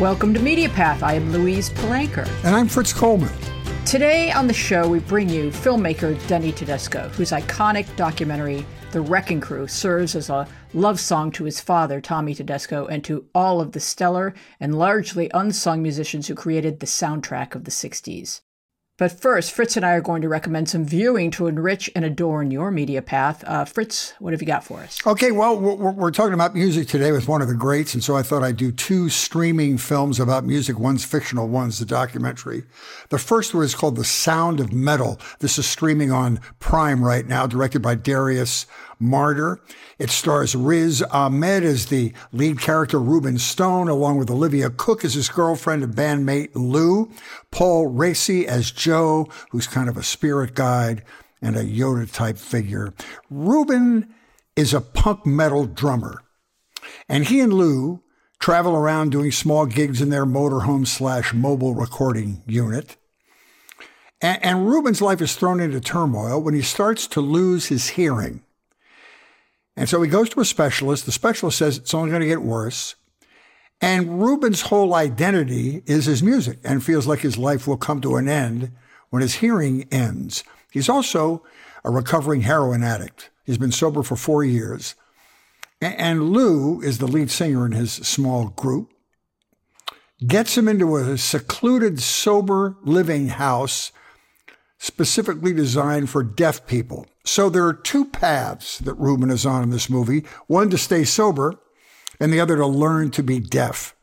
Welcome to Media Path. I am Louise Palanker. And I'm Fritz Coleman. Today on the show, we bring you filmmaker Denny Tedesco, whose iconic documentary, The Wrecking Crew, serves as a love song to his father, Tommy Tedesco, and to all of the stellar and largely unsung musicians who created the soundtrack of the 60s. But first, Fritz and I are going to recommend some viewing to enrich and adorn your media path. Uh, Fritz, what have you got for us? Okay, well, we're, we're, talking about music today with one of the greats, and so I thought I'd do two streaming films about music. One's fictional, one's the documentary. The first one is called The Sound of Metal. This is streaming on Prime right now, directed by Darius Marder. It stars Riz Ahmed as the lead character, Ruben Stone, along with Olivia Cooke as his girlfriend and bandmate Lou, Paul Raci as Joe, who's kind of a spirit guide and a Yoda type figure. Ruben is a punk metal drummer, and he and Lou travel around doing small gigs in their motorhome slash mobile recording unit. And, and Ruben's life is thrown into turmoil when he starts to lose his hearing. And so he goes to a specialist. The specialist says it's only going to get worse. And Ruben's whole identity is his music and feels like his life will come to an end when his hearing ends. He's also a recovering heroin addict. He's been sober for four years. And Lou is the lead singer in his small group, gets him into a secluded, sober living house specifically designed for deaf people. So there are two paths that Ruben is on in this movie one to stay sober, and the other to learn to be deaf.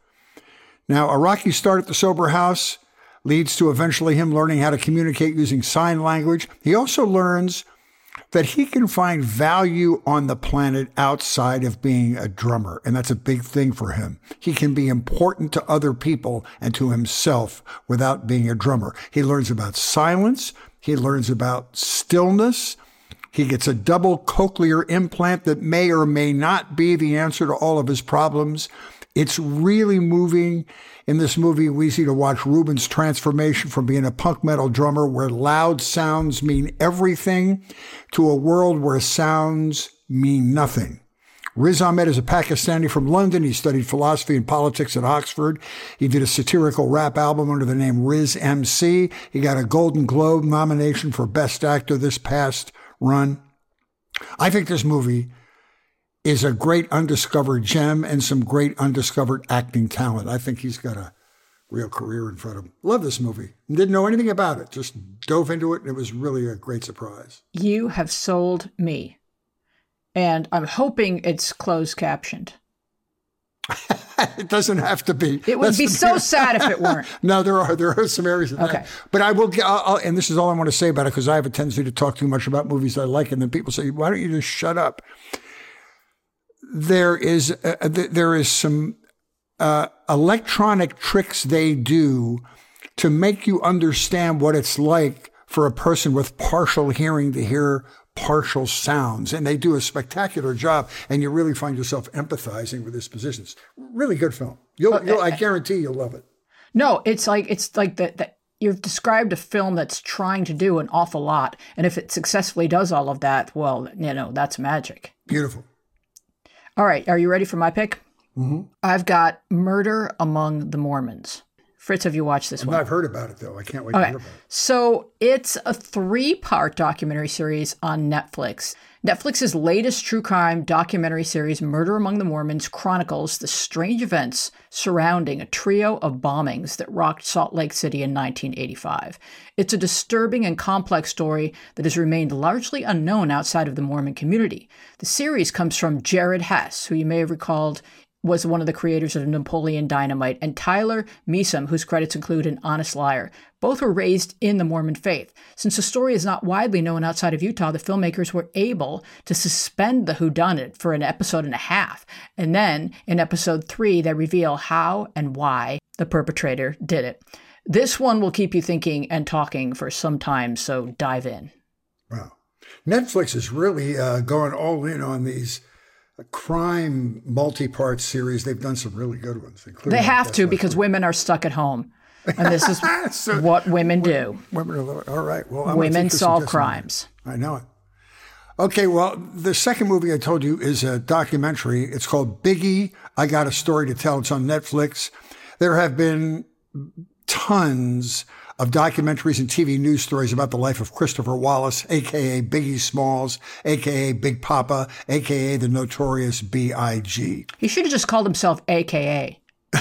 Now, a rocky start at the sober house leads to eventually him learning how to communicate using sign language. He also learns that he can find value on the planet outside of being a drummer. And that's a big thing for him. He can be important to other people and to himself without being a drummer. He learns about silence. He learns about stillness. He gets a double cochlear implant that may or may not be the answer to all of his problems. It's really moving. In this movie, we see to watch Ruben's transformation from being a punk metal drummer where loud sounds mean everything to a world where sounds mean nothing. Riz Ahmed is a Pakistani from London. He studied philosophy and politics at Oxford. He did a satirical rap album under the name Riz MC. He got a Golden Globe nomination for Best Actor this past run. I think this movie is a great undiscovered gem and some great undiscovered acting talent. I think he's got a real career in front of him. Love this movie. Didn't know anything about it. Just dove into it and it was really a great surprise. You have sold me. And I'm hoping it's closed captioned. it doesn't have to be. It would That's be so sad if it weren't. no, there are there are some areas of okay. that. But I will. I'll, and this is all I want to say about it because I have a tendency to talk too much about movies I like, and then people say, "Why don't you just shut up?" There is uh, there is some uh, electronic tricks they do to make you understand what it's like for a person with partial hearing to hear partial sounds. And they do a spectacular job, and you really find yourself empathizing with his positions. Really good film. You'll, you'll I guarantee you'll love it. No, it's like it's like that. That you've described a film that's trying to do an awful lot, and if it successfully does all of that, well, you know, that's magic. Beautiful. All right, are you ready for my pick? Mm-hmm. I've got Murder Among the Mormons. Fritz, have you watched this one? I've heard about it though. I can't wait okay. to hear about it. So it's a three-part documentary series on Netflix. Netflix's latest true crime documentary series, Murder Among the Mormons, chronicles the strange events surrounding a trio of bombings that rocked Salt Lake City in 1985. It's a disturbing and complex story that has remained largely unknown outside of the Mormon community. The series comes from Jared Hess, who you may have recalled was one of the creators of Napoleon Dynamite, and Tyler Measom, whose credits include An Honest Liar. Both were raised in the Mormon faith. Since the story is not widely known outside of Utah, the filmmakers were able to suspend the whodunit for an episode and a half. And then in episode three, they reveal how and why the perpetrator did it. This one will keep you thinking and talking for some time, so dive in. Wow. Netflix is really uh, going all in on these crime multi-part series. They've done some really good ones. They have to because women are stuck at home, and this is so, what women do. Women are all right. Well, I'm women solve crimes. I know it. Okay, well, the second movie I told you is a documentary. It's called Biggie. I got a story to tell. It's on Netflix. There have been tons of documentaries and TV news stories about the life of Christopher Wallace, aka Biggie Smalls, aka Big Papa, aka the notorious B.I.G. He should have just called himself AKA.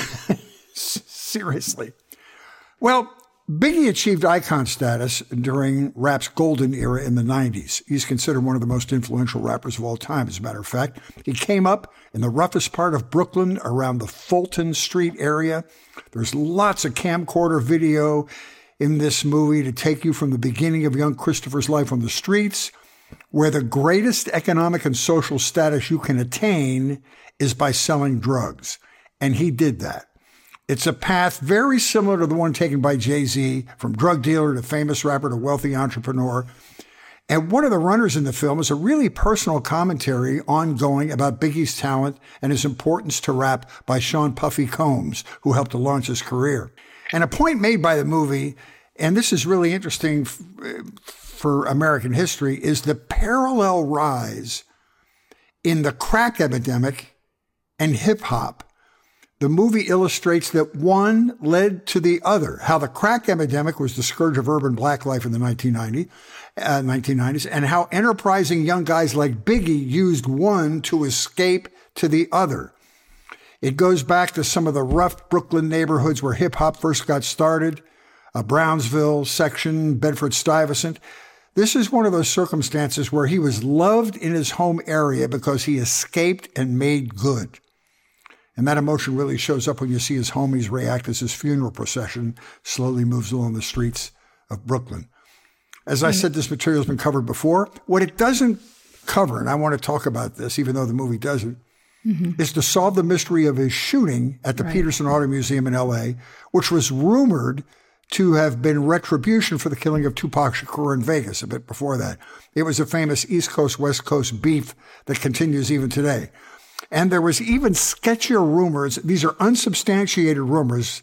Seriously. Well, Biggie achieved icon status during rap's golden era in the 90s. He's considered one of the most influential rappers of all time, as a matter of fact. He came up in the roughest part of Brooklyn around the Fulton Street area. There's lots of camcorder video in this movie to take you from the beginning of young Christopher's life on the streets, where the greatest economic and social status you can attain is by selling drugs. And he did that. It's a path very similar to the one taken by Jay Z from drug dealer to famous rapper to wealthy entrepreneur. And one of the runners in the film is a really personal commentary ongoing about Biggie's talent and his importance to rap by Sean Puffy Combs, who helped to launch his career. And a point made by the movie, and this is really interesting f- for American history, is the parallel rise in the crack epidemic and hip hop the movie illustrates that one led to the other, how the crack epidemic was the scourge of urban black life in the 1990, uh, 1990s, and how enterprising young guys like Biggie used one to escape to the other. It goes back to some of the rough Brooklyn neighborhoods where hip hop first got started, uh, Brownsville section, Bedford Stuyvesant. This is one of those circumstances where he was loved in his home area because he escaped and made good. And that emotion really shows up when you see his homies react as his funeral procession slowly moves along the streets of Brooklyn. As I mm-hmm. said, this material has been covered before. What it doesn't cover, and I want to talk about this, even though the movie doesn't, mm-hmm. is to solve the mystery of his shooting at the right. Petersen Auto Museum in LA, which was rumored to have been retribution for the killing of Tupac Shakur in Vegas a bit before that. It was a famous East Coast West Coast beef that continues even today. And there was even sketchier rumors, these are unsubstantiated rumors,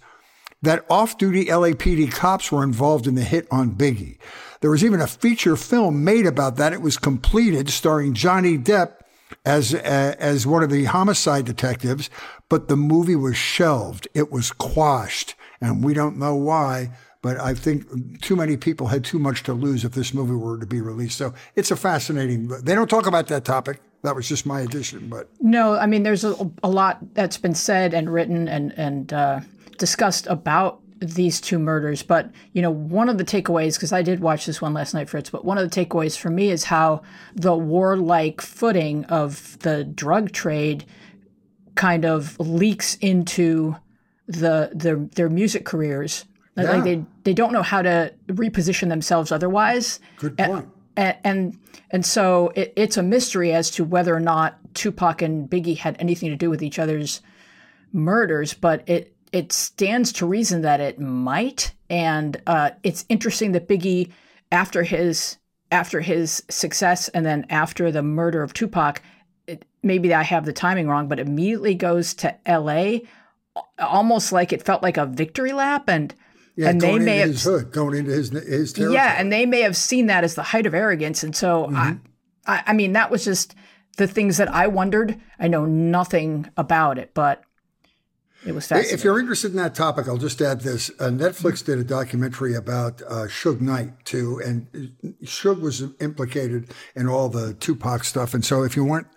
that off duty LAPD cops were involved in the hit on Biggie. There was even a feature film made about that. It was completed, starring Johnny Depp as, as one of the homicide detectives, but the movie was shelved. It was quashed, and we don't know why. But I think too many people had too much to lose if this movie were to be released. So it's a fascinating. They don't talk about that topic that was just my addition. But no, I mean, there's a, a lot that's been said and written and and uh, discussed about these two murders. But you know, one of the takeaways, because I did watch this one last night, Fritz. But one of the takeaways for me is how the warlike footing of the drug trade kind of leaks into the their their music careers. Yeah. Like they they don't know how to reposition themselves otherwise. Good point and and, and so it, it's a mystery as to whether or not Tupac and Biggie had anything to do with each other's murders, but it it stands to reason that it might. And uh, it's interesting that Biggie, after his after his success and then after the murder of Tupac, it, maybe I have the timing wrong, but immediately goes to L.A. almost like it felt like a victory lap and yeah, and they may have his hood, going into his his territory. Yeah, and they may have seen that as the height of arrogance, and so mm-hmm. I, I mean that was just the things that I wondered. I know nothing about it, but it was fascinating. If you're interested in that topic, I'll just add this: uh, Netflix did a documentary about uh, Suge Knight too, and Suge was implicated in all the Tupac stuff, and so if you want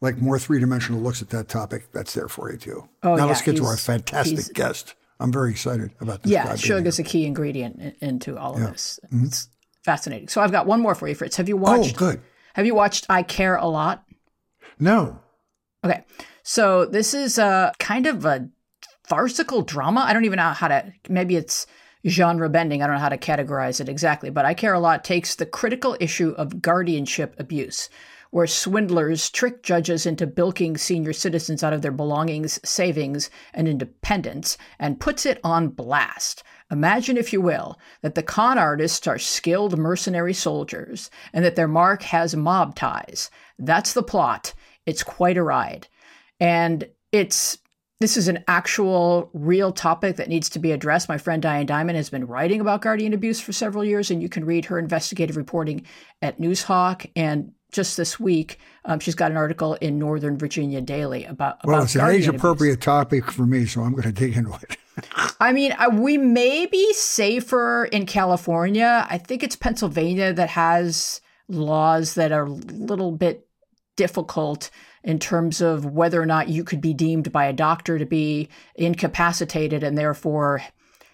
like more three dimensional looks at that topic, that's there for you too. Oh, now yeah, let's get to our fantastic guest. I'm very excited about this. Yeah, sugar is a key ingredient in, into all of yeah. this. Mm-hmm. It's fascinating. So I've got one more for you, Fritz. Have you watched? Oh, good. Have you watched I Care a Lot? No. Okay, so this is a kind of a farcical drama. I don't even know how to. Maybe it's genre bending. I don't know how to categorize it exactly, but I Care a Lot takes the critical issue of guardianship abuse where swindlers trick judges into bilking senior citizens out of their belongings, savings, and independence, and puts it on blast. Imagine, if you will, that the con artists are skilled mercenary soldiers and that their mark has mob ties. That's the plot. It's quite a ride. And it's this is an actual real topic that needs to be addressed. My friend Diane Dimond has been writing about guardian abuse for several years, and you can read her investigative reporting at Newshawk and just this week, um, she's got an article in Northern Virginia Daily about. Well, it's an age appropriate topic for me, so I'm going to dig into it. I mean, we may be safer in California. I think it's Pennsylvania that has laws that are a little bit difficult in terms of whether or not you could be deemed by a doctor to be incapacitated and therefore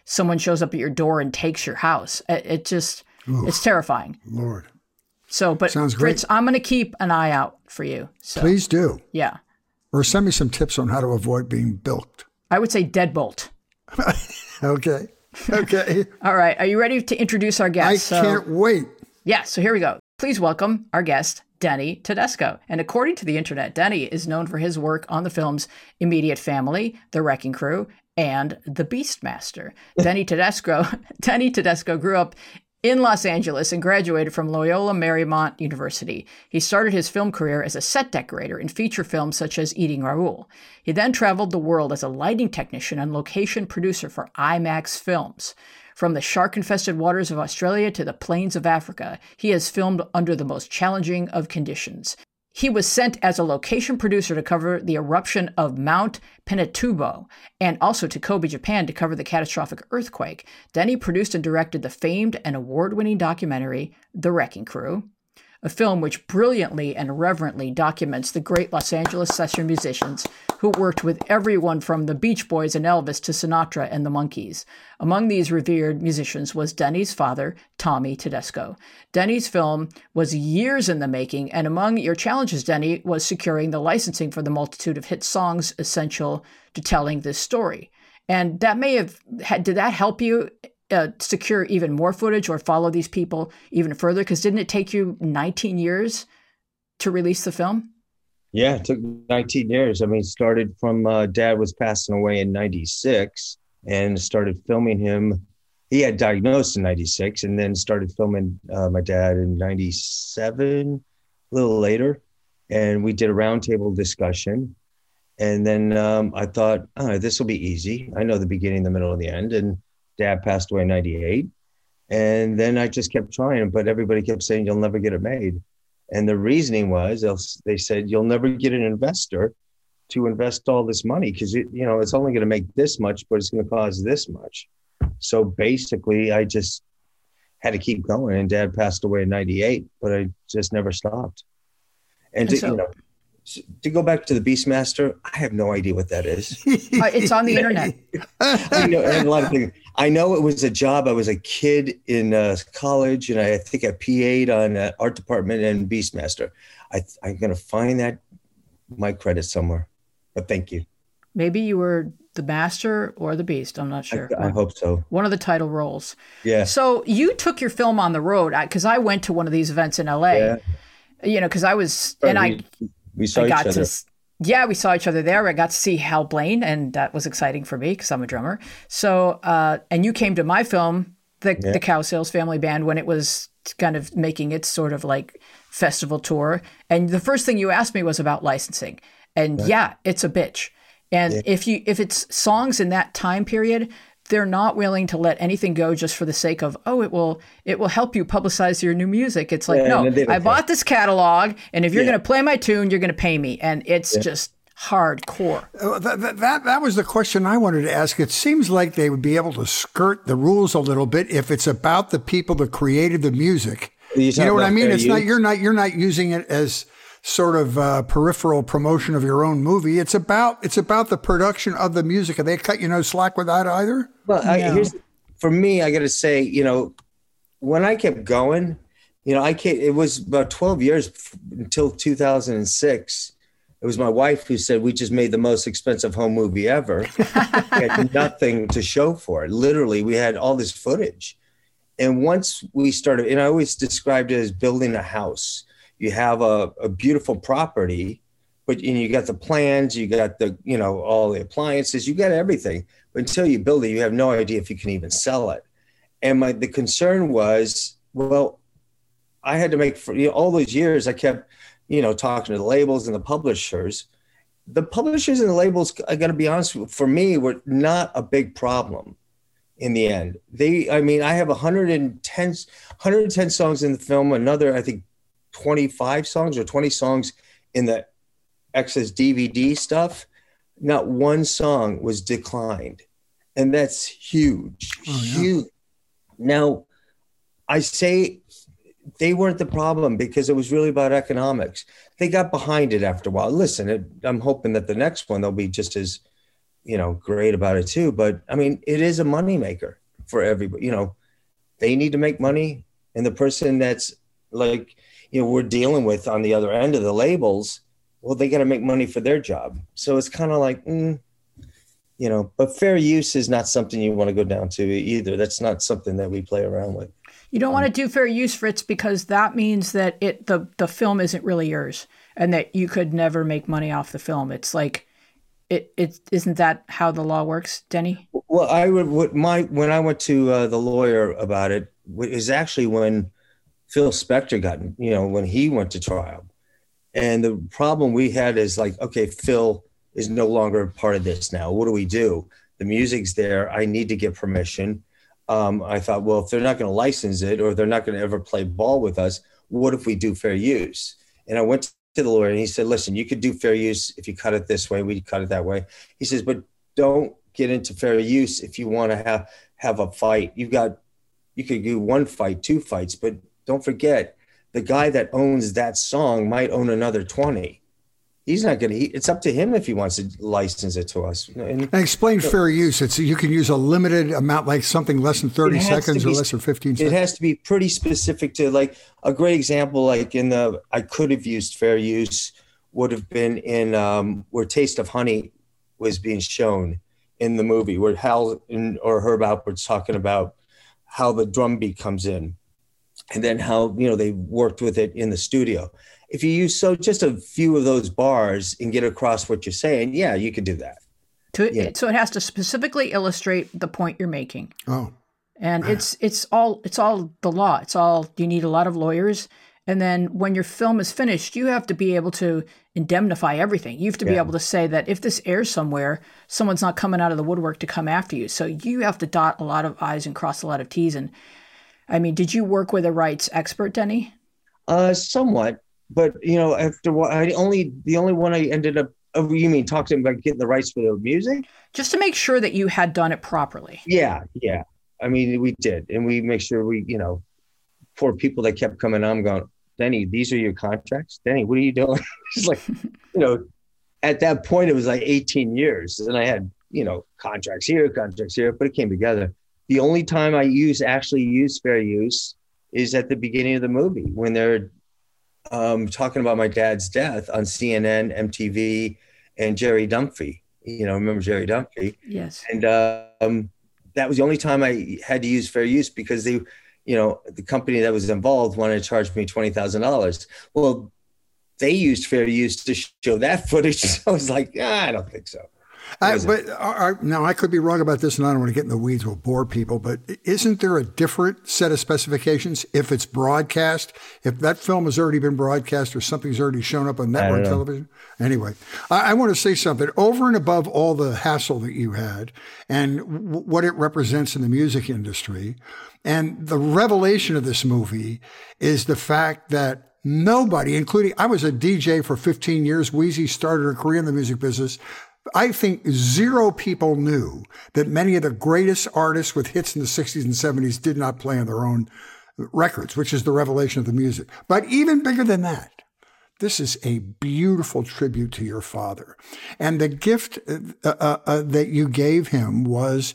someone shows up at your door and takes your house. It, it just, Oof, it's terrifying. Lord. So, but Sounds Fritz, great. I'm going to keep an eye out for you. So, Please do. Yeah. Or send me some tips on how to avoid being bilked. I would say deadbolt. okay. Okay. All right. Are you ready to introduce our guest? I can't wait. Yeah. So here we go. Please welcome our guest, Denny Tedesco. And according to the internet, Denny is known for his work on the films Immediate Family, The Wrecking Crew, and The Beastmaster. Denny Tedesco, Denny Tedesco grew up in Los Angeles and graduated from Loyola Marymount University. He started his film career as a set decorator in feature films such as Eating Raoul. He then traveled the world as a lighting technician and location producer for IMAX films. From the shark infested waters of Australia to the plains of Africa, he has filmed under the most challenging of conditions. He was sent as a location producer to cover the eruption of Mount Pinatubo and also to Kobe, Japan to cover the catastrophic earthquake. Then he produced and directed the famed and award winning documentary, The Wrecking Crew a film which brilliantly and reverently documents the great Los Angeles session musicians who worked with everyone from the Beach Boys and Elvis to Sinatra and the Monkees. Among these revered musicians was Denny's father, Tommy Tedesco. Denny's film was years in the making, and among your challenges, Denny, was securing the licensing for the multitude of hit songs essential to telling this story. And that may have had, did that help you uh, secure even more footage or follow these people even further? Because didn't it take you 19 years to release the film? Yeah, it took 19 years. I mean, started from uh, dad was passing away in 96 and started filming him. He had diagnosed in 96 and then started filming uh, my dad in 97, a little later. And we did a roundtable discussion. And then um, I thought, oh, this will be easy. I know the beginning, the middle, and the end. And dad passed away in 98. And then I just kept trying, but everybody kept saying, you'll never get it made. And the reasoning was they said, you'll never get an investor to invest all this money because, you know, it's only going to make this much, but it's going to cause this much. So basically, I just had to keep going. And dad passed away in 98, but I just never stopped. And, and so, you know, to go back to the Beastmaster, I have no idea what that is. Uh, it's on the internet. I know a lot of things. I know it was a job. I was a kid in uh, college, and I think I PA'd on uh, art department and Beastmaster. I, I'm going to find that my credit somewhere. But thank you. Maybe you were the master or the beast. I'm not sure. I, I hope so. One of the title roles. Yeah. So you took your film on the road because I, I, went to one of these events in LA. Yeah. You know, because I was, and I we saw I each other. To, yeah, we saw each other there. I got to see Hal Blaine, and that was exciting for me because I'm a drummer. So, uh, and you came to my film, the yeah. the Cowsills Family Band, when it was kind of making its sort of like festival tour. And the first thing you asked me was about licensing, and right. yeah, it's a bitch. And yeah. if you if it's songs in that time period, they're not willing to let anything go just for the sake of oh it will it will help you publicize your new music. It's like yeah, no i bought this catalog and if you're yeah. going to play my tune you're going to pay me. And it's yeah. just hardcore. Uh, that, that, that was the question i wanted to ask. It seems like they would be able to skirt the rules a little bit if it's about the people that created the music. You, you know what i mean? it's use? not you're not you're not using it as sort of uh, peripheral promotion of your own movie. It's about it's about the production of the music. Have they cut you no slack with that either? Well, I, here's for me. I got to say, you know, when I kept going, you know, I can't. It was about twelve years until two thousand and six. It was my wife who said we just made the most expensive home movie ever. we had nothing to show for it. Literally, we had all this footage. And once we started, and I always described it as building a house you have a, a beautiful property, but you, you got the plans, you got the, you know, all the appliances, you got everything. But until you build it, you have no idea if you can even sell it. And my the concern was, well, I had to make for you know, all those years. I kept, you know, talking to the labels and the publishers. The publishers and the labels, I got to be honest, for me, were not a big problem in the end. They, I mean, I have 110, 110 songs in the film. Another, I think, 25 songs or 20 songs in the excess DVD stuff, not one song was declined. and that's huge, oh, yeah. huge. Now, I say they weren't the problem because it was really about economics. They got behind it after a while. Listen, it, I'm hoping that the next one they'll be just as, you know, great about it too. But I mean, it is a moneymaker for everybody. You know, they need to make money, and the person that's like, you know, we're dealing with on the other end of the labels, well, they got to make money for their job. So it's kind of like, mm, you know, but fair use is not something you want to go down to either. That's not something that we play around with. You don't want to do fair use, Fritz, because that means that it the the film isn't really yours, and that you could never make money off the film. It's like, it it isn't that how the law works, Denny? Well, I would what my when I went to uh, the lawyer about it is actually when Phil Spector got you know when he went to trial, and the problem we had is like, okay, Phil is no longer part of this now. What do we do? The music's there. I need to get permission um, I thought, well, if they're not going to license it or they're not going to ever play ball with us, what if we do fair use? And I went to the lawyer and he said, listen, you could do fair use if you cut it this way, we cut it that way. He says, but don't get into fair use if you want to have have a fight. You've got you could do one fight, two fights, but don't forget the guy that owns that song might own another 20 he's not going to. It's up to him if he wants to license it to us. And, and explain fair use. It's you can use a limited amount, like something less than thirty seconds be, or less than fifteen. Seconds. It has to be pretty specific to like a great example. Like in the, I could have used fair use. Would have been in um, where Taste of Honey was being shown in the movie, where Hal or Herb Alpert's talking about how the drum beat comes in, and then how you know they worked with it in the studio if you use so just a few of those bars and get across what you're saying, yeah, you could do that. To, yeah. So it has to specifically illustrate the point you're making. Oh, and ah. it's it's all it's all the law. It's all you need a lot of lawyers, and then when your film is finished, you have to be able to indemnify everything. You have to yeah. be able to say that if this airs somewhere, someone's not coming out of the woodwork to come after you. So you have to dot a lot of i's and cross a lot of t's. And I mean, did you work with a rights expert, Denny? Uh, somewhat but you know, after what I only the only one I ended up. Oh, you mean talk to him about getting the rights for the music? Just to make sure that you had done it properly. Yeah, yeah. I mean, we did, and we make sure we, you know, for people that kept coming on, going, Denny, these are your contracts. Denny, what are you doing? it's like, you know, at that point it was like 18 years, and I had, you know, contracts here, contracts here, but it came together. The only time I use actually use fair use is at the beginning of the movie when they're um, talking about my dad's death on CNN, MTV, and Jerry Dunphy. You know, remember Jerry Dunphy? Yes. And um, that was the only time I had to use fair use because they, you know, the company that was involved wanted to charge me twenty thousand dollars. Well, they used fair use to show that footage. So I was like, ah, I don't think so. I, but I, now I could be wrong about this, and I don't want to get in the weeds. We'll bore people. But isn't there a different set of specifications if it's broadcast? If that film has already been broadcast or something's already shown up on network television? Anyway, I, I, want to say something over and above all the hassle that you had and w- what it represents in the music industry, and the revelation of this movie is the fact that nobody, including I was a DJ for 15 years. Wheezy started a career in the music business. I think zero people knew that many of the greatest artists with hits in the 60s and 70s did not play on their own records, which is the revelation of the music. But even bigger than that, this is a beautiful tribute to your father. And the gift uh, uh, uh, that you gave him was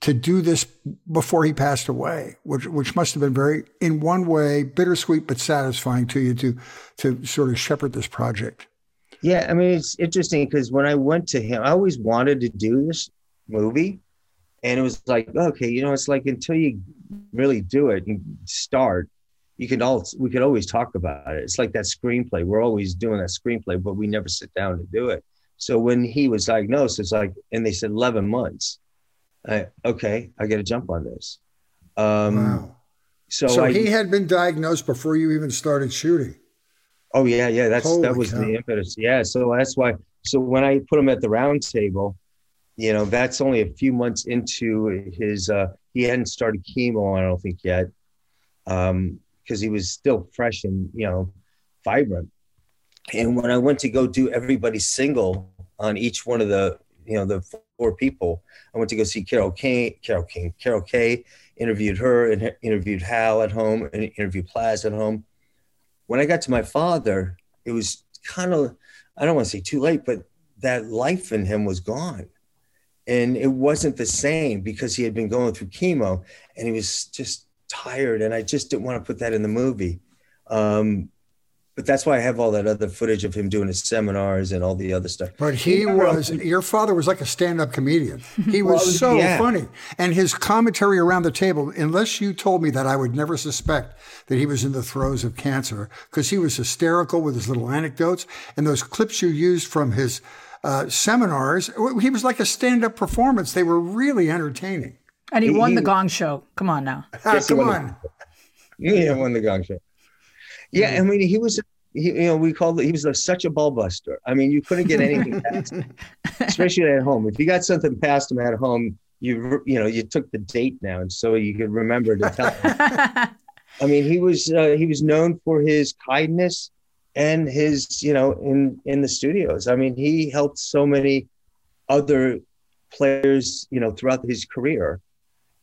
to do this before he passed away, which, which must have been very, in one way, bittersweet but satisfying to you to, to sort of shepherd this project. Yeah, I mean it's interesting because when I went to him, I always wanted to do this movie, and it was like, okay, you know, it's like until you really do it and start, you can all we could always talk about it. It's like that screenplay. We're always doing that screenplay, but we never sit down to do it. So when he was diagnosed, it's like, and they said eleven months. I, okay, I got to jump on this. Um, wow. So, so I, he had been diagnosed before you even started shooting. Oh yeah, yeah. That's Holy that was cow. the impetus. Yeah. So that's why. So when I put him at the round table, you know, that's only a few months into his. uh He hadn't started chemo, I don't think yet, um, because he was still fresh and you know, vibrant. And when I went to go do everybody's single on each one of the, you know, the four people. I went to go see Carol King, Carol King, Carol Kaye, interviewed her and interviewed Hal at home and interviewed Plas at home. When I got to my father, it was kind of, I don't want to say too late, but that life in him was gone. And it wasn't the same because he had been going through chemo and he was just tired. And I just didn't want to put that in the movie. Um, but that's why I have all that other footage of him doing his seminars and all the other stuff. But he was your father was like a stand-up comedian. He was well, so yeah. funny, and his commentary around the table. Unless you told me that, I would never suspect that he was in the throes of cancer because he was hysterical with his little anecdotes and those clips you used from his uh, seminars. He was like a stand-up performance. They were really entertaining. And he, he won he, the Gong Show. Come on now. Ah, come on. Yeah, won the Gong Show. Yeah, I mean, he was, he, you know, we called it, he was a, such a ball buster. I mean, you couldn't get anything past him, especially at home. If you got something past him at home, you, you know, you took the date now, and so you could remember to tell him. I mean, he was, uh, he was known for his kindness and his, you know, in, in the studios. I mean, he helped so many other players, you know, throughout his career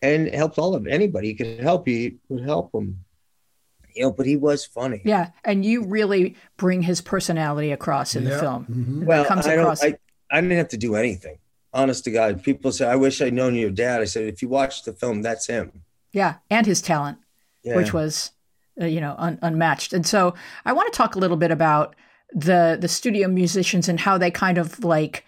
and helped all of. Anybody he could help, he would help them you know, but he was funny. Yeah, and you really bring his personality across in yeah. the film. Mm-hmm. Well, comes I, across... I, I didn't have to do anything. Honest to God, people say, "I wish I'd known your dad." I said, "If you watch the film, that's him." Yeah, and his talent, yeah. which was, uh, you know, un- unmatched. And so, I want to talk a little bit about the the studio musicians and how they kind of like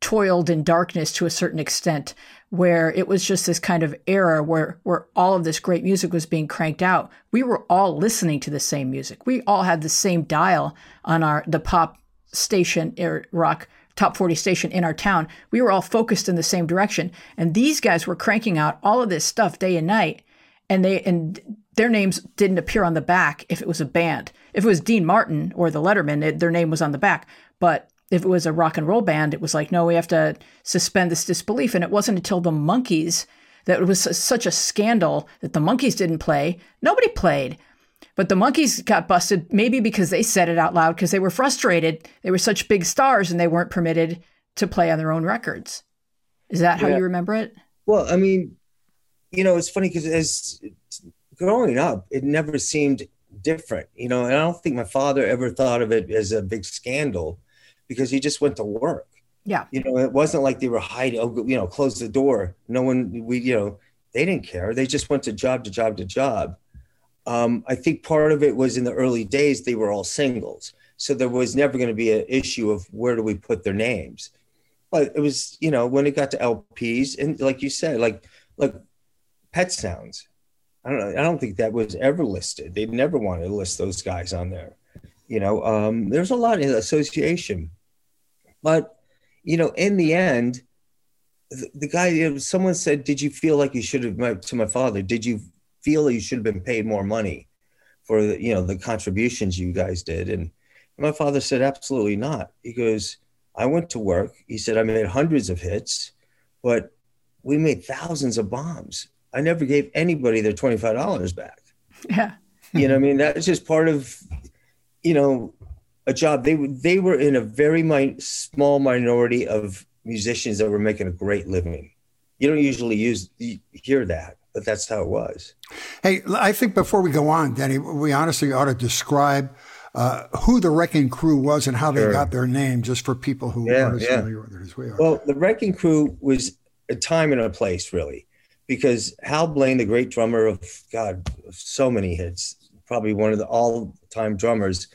toiled in darkness to a certain extent where it was just this kind of era where where all of this great music was being cranked out. We were all listening to the same music. We all had the same dial on our the pop station or rock top 40 station in our town. We were all focused in the same direction. And these guys were cranking out all of this stuff day and night. And they and their names didn't appear on the back if it was a band. If it was Dean Martin or the Lettermen, it, their name was on the back. But if it was a rock and roll band, it was like, no, we have to suspend this disbelief. And it wasn't until the Monkees that it was such a scandal that the Monkees didn't play. Nobody played. But the Monkees got busted maybe because they said it out loud because they were frustrated. They were such big stars and they weren't permitted to play on their own records. Is that how yeah. you remember it? Well, I mean, you know, it's funny because as growing up, it never seemed different, you know, and I don't think my father ever thought of it as a big scandal because he just went to work. Yeah. You know, it wasn't like they were hiding, oh, you know, close the door. No one, we, you know, they didn't care. They just went to job to job to job. Um, I think part of it was in the early days, they were all singles. So there was never going to be an issue of where do we put their names. But it was, you know, when it got to LPs, and like you said, like, like Pet Sounds, I don't know. I don't think that was ever listed. They never wanted to list those guys on there. You know, um, there's a lot of association. But, you know, in the end, the, the guy, you know, someone said, Did you feel like you should have, my, to my father, did you feel you should have been paid more money for, the, you know, the contributions you guys did? And my father said, Absolutely not. He goes, I went to work. He said, I made hundreds of hits, but we made thousands of bombs. I never gave anybody their $25 back. Yeah. you know, I mean, that's just part of, you know, a job. They they were in a very mi- small minority of musicians that were making a great living. You don't usually use hear that, but that's how it was. Hey, I think before we go on, Danny, we honestly ought to describe uh, who the Wrecking Crew was and how they got their name, just for people who yeah, aren't as yeah. familiar with it as we are. Well, the Wrecking Crew was a time and a place, really, because Hal Blaine, the great drummer of God, so many hits, probably one of the all-time drummers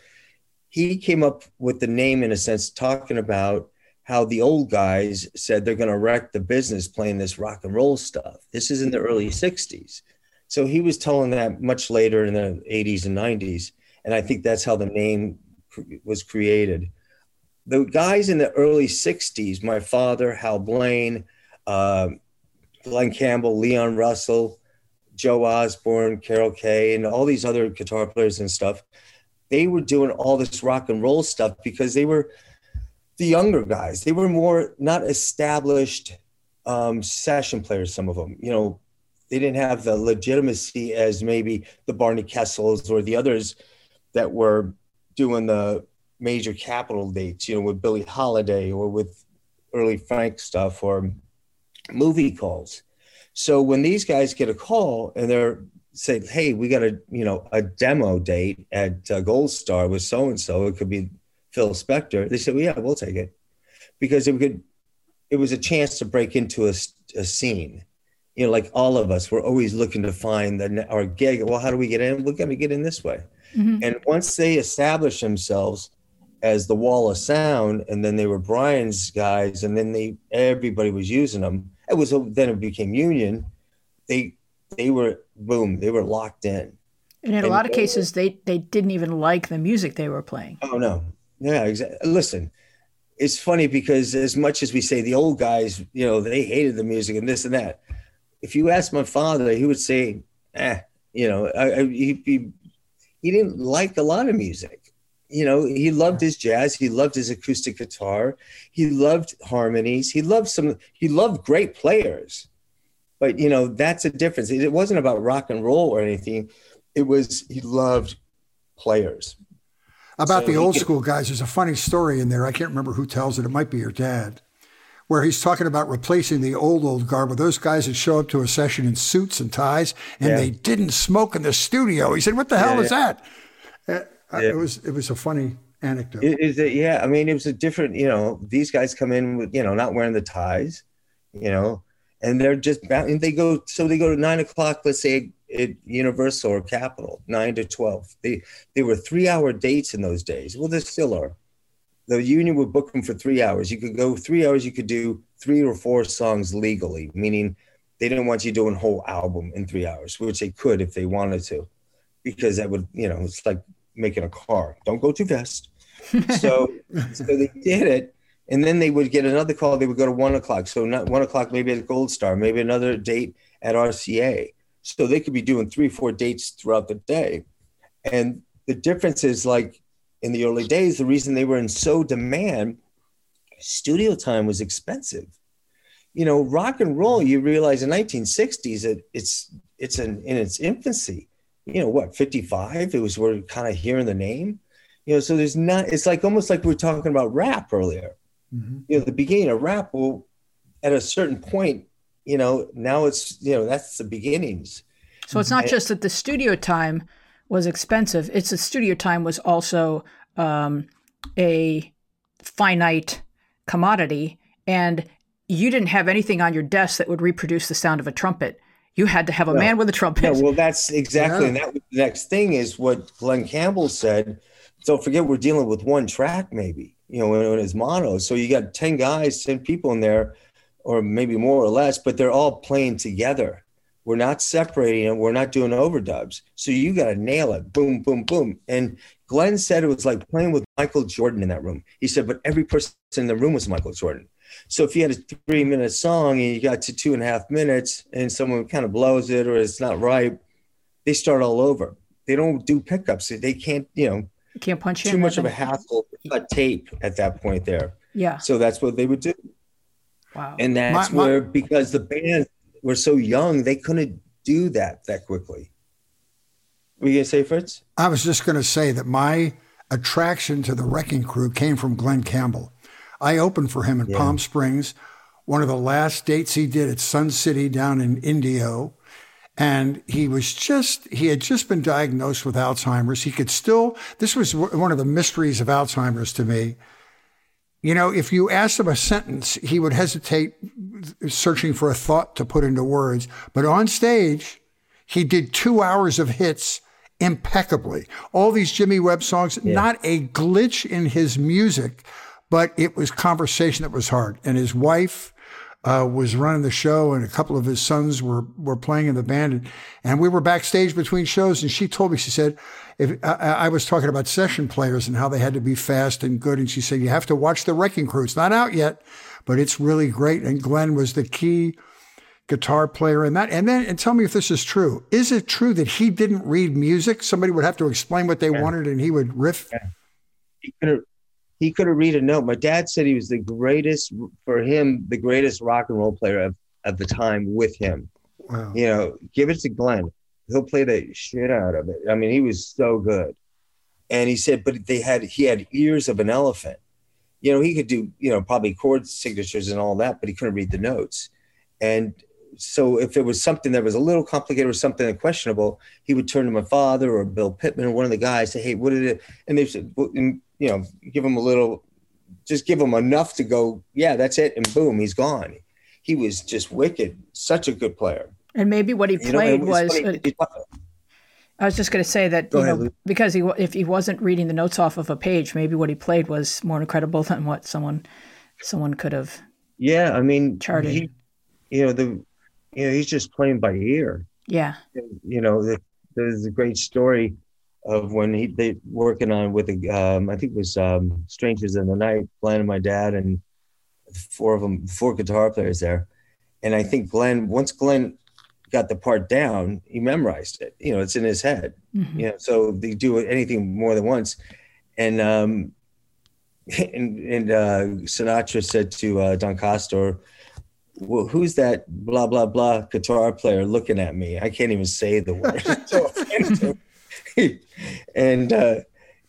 he came up with the name in a sense, talking about how the old guys said they're going to wreck the business playing this rock and roll stuff. This is in the early 60s. So he was telling that much later in the 80s and 90s. And I think that's how the name was created. The guys in the early 60s, my father, Hal Blaine, uh, Glen Campbell, Leon Russell, Joe Osborn, Carol Kaye, and all these other guitar players and stuff, they were doing all this rock and roll stuff because they were the younger guys. They were more not established um, session players. Some of them, you know, they didn't have the legitimacy as maybe the Barney Kessels or the others that were doing the major Capitol dates. You know, with Billie Holiday or with early Frank stuff or movie calls. So when these guys get a call and they're say, "Hey, we got a you know a demo date at uh, Gold Star with so and so," it could be Phil Spector. They said, "Well, yeah, we'll take it," because it could. It was a chance to break into a, a scene. You know, like all of us, we're always looking to find the, our gig. Well, how do we get in? We're going to get in this way. Mm-hmm. And once they established themselves as the wall of sound, and then they were Brian's guys, and then they everybody was using them. It was then it became Union. They they were boom, they were locked in. And in and a lot of cases, they they didn't even like the music they were playing. Oh no, yeah, exactly. Listen, it's funny because as much as we say the old guys, you know, they hated the music and this and that. If you ask my father, he would say, "Eh, you know, I, I, he, he he didn't like a lot of music." you know he loved his jazz he loved his acoustic guitar he loved harmonies he loved some he loved great players but you know that's a difference it wasn't about rock and roll or anything it was he loved players about so the old could, school guys there's a funny story in there i can't remember who tells it it might be your dad where he's talking about replacing the old old guard with those guys that show up to a session in suits and ties and yeah. they didn't smoke in the studio he said what the hell yeah, is yeah. that uh, yeah. it was it was a funny anecdote. Is it? Yeah, I mean, it was a different. You know, these guys come in with you know not wearing the ties, you know, and they're just bound and they go. So they go to nine o'clock. Let's say at Universal or Capitol, nine to twelve. They they were three hour dates in those days. Well, they still are. The union would book them for three hours. You could go three hours. You could do three or four songs legally, meaning they didn't want you doing a whole album in three hours, which they could if they wanted to, because that would you know it's like making a car. Don't go too fast. So, so they did it. And then they would get another call. They would go to one o'clock. So not one o'clock, maybe at Gold Star, maybe another date at RCA. So they could be doing three, four dates throughout the day. And the difference is like in the early days, the reason they were in so demand, studio time was expensive. You know, rock and roll, you realize in 1960s, it, it's it's in, in its infancy you know what 55 it was we're kind of hearing the name you know so there's not it's like almost like we were talking about rap earlier mm-hmm. you know the beginning of rap will at a certain point you know now it's you know that's the beginnings so it's not and, just that the studio time was expensive it's the studio time was also um, a finite commodity and you didn't have anything on your desk that would reproduce the sound of a trumpet you had to have a man with a trumpet. Well, that's exactly, yeah. and that the next thing is what Glen Campbell said. Don't forget, we're dealing with one track, maybe you know, when it's mono. So you got ten guys, ten people in there, or maybe more or less, but they're all playing together. We're not separating it. We're not doing overdubs. So you got to nail it. Boom, boom, boom. And Glen said it was like playing with Michael Jordan in that room. He said, but every person in the room was Michael Jordan. So if you had a three minute song and you got to two and a half minutes and someone kind of blows it or it's not right, they start all over. They don't do pickups. They can't, you know, can't punch too much of a hassle cut tape at that point there. Yeah. So that's what they would do. Wow. And that's my, my, where because the band were so young, they couldn't do that that quickly. Were you gonna say, Fritz? I was just gonna say that my attraction to the Wrecking Crew came from Glen Campbell. I opened for him in yeah. Palm Springs, one of the last dates he did at Sun City down in Indio. And he was just, he had just been diagnosed with Alzheimer's. He could still, this was one of the mysteries of Alzheimer's to me. You know, if you asked him a sentence, he would hesitate searching for a thought to put into words. But on stage, he did two hours of hits impeccably. All these Jimmy Webb songs, yeah. not a glitch in his music but it was conversation that was hard. And his wife uh, was running the show, and a couple of his sons were were playing in the band, and, and we were backstage between shows. And she told me, she said, if I, I, was talking about session players and how they had to be fast and good, and she said you have to watch the Wrecking Crew. It's not out yet, but it's really great. And Glen was the key guitar player in that. And then, and tell me if this is true. Is it true that he didn't read music? Somebody would have to explain what they yeah. wanted, and he would riff. Yeah. He could he could have read a note. My dad said he was the greatest for him, the greatest rock and roll player of, at the time with him. Wow. You know, give it to Glen. He'll play the shit out of it. I mean, he was so good. And he said, but they had he had ears of an elephant. you know, he could do, you know, probably chord signatures and all that, but he couldn't read the notes. And so if it was something that was a little complicated or something questionable, he would turn to my father or Bill Pittman or one of the guys, say, "Hey, what did it?" And they said, well, and, you know, give him a little, just give him enough to go, "Yeah, that's it," and boom, he's gone. He was just wicked, such a good player. And maybe what he You know, played it was. funny, I was just going to say that Go you ahead, know because he if he wasn't reading the notes off of a page, maybe what he played was more incredible than what someone someone could have. yeah, I mean, Charted. he, you know, the, you know, he's just playing by ear. Yeah. you know, the, there's a great story of when he they working on with the um, I think it was um, Strangers in the Night, Glen and my dad and four of them, four guitar players there, and I think Glen once Glen got the part down, he memorized it. You know, it's in his head. Mhm. You know, so they do anything more than once, and um, and and uh, Sinatra said to uh, Don Castor, well, who's that blah blah blah guitar player looking at me? I can't even say the word. So offensive. and uh,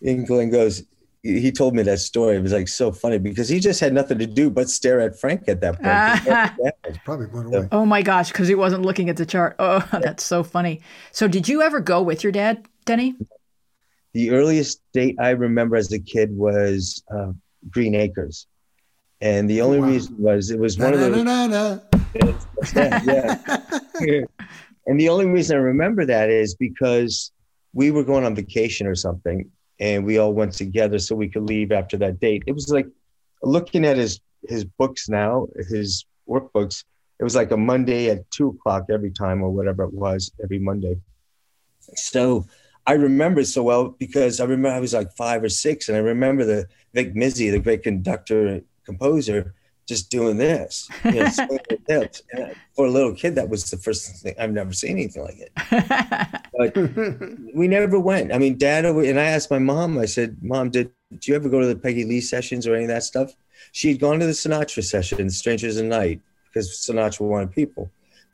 and Glen goes, he told me that story. It was like so funny because he just had nothing to do but stare at Frank at that point. It's probably went away. Oh my gosh, because he wasn't looking at the chart. Oh, that's so funny. So, did you ever go with your dad, Denny? the earliest date I remember as a kid was uh, Green Acres. And the only Wow. reason was it was one of those Na-na-na-na. yeah. and the only reason I remember that is because we were going on vacation or something and we all went together so we could leave after that date. It was like looking at his his books now, his workbooks, it was like a Monday at two o'clock every time or whatever it was, every Monday. So I remember so well because I remember I was like five or six and I remember the Vic Mizzy, the great conductor composer, just doing this. You know, swinging his hips. And for a little kid, that was the first thing I've never seen anything like it. But we never went. I mean, Dad, and I asked my mom. I said, "Mom, did, did you ever go to the Peggy Lee sessions or any of that stuff?" She'd gone to the Sinatra sessions, Strangers in the Night, because Sinatra wanted people.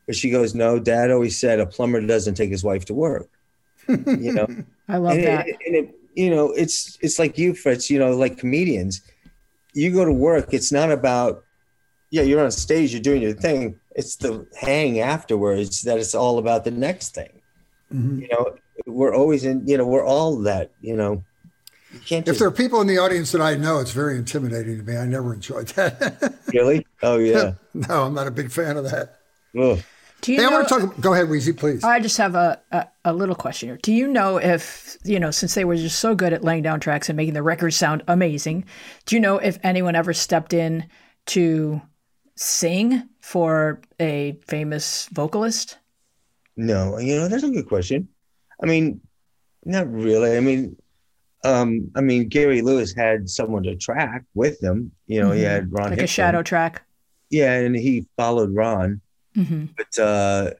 But she goes, "No, Dad always said a plumber doesn't take his wife to work." You know, I love and, that. It, and it, you know, it's it's like you, Fritz. You know, like comedians, you go to work. It's not about, yeah, you're on stage, you're doing your thing. It's the hang afterwards that it's all about the next thing. Mhm. You know, we're always in. You know, we're all that. You know, you can't If just there are people in the audience that I know, it's very intimidating to me. I never enjoyed that. really. Oh yeah. no, I'm not a big fan of that. Ugh. Do you Hey, I know? want to talk. Go ahead, Weezy, please. I just have a, a, a little question here. Do you know if, you know, since they were just so good at laying down tracks and making the records sound amazing, do you know if anyone ever stepped in to sing for a famous vocalist? No, you know, that's a good question. I mean, not really. I mean, um, I mean, Gary Lewis had someone to track with him. You know, he Mhm. had Ron. Like a shadow track? Yeah, and he followed Ron, hmm but uh,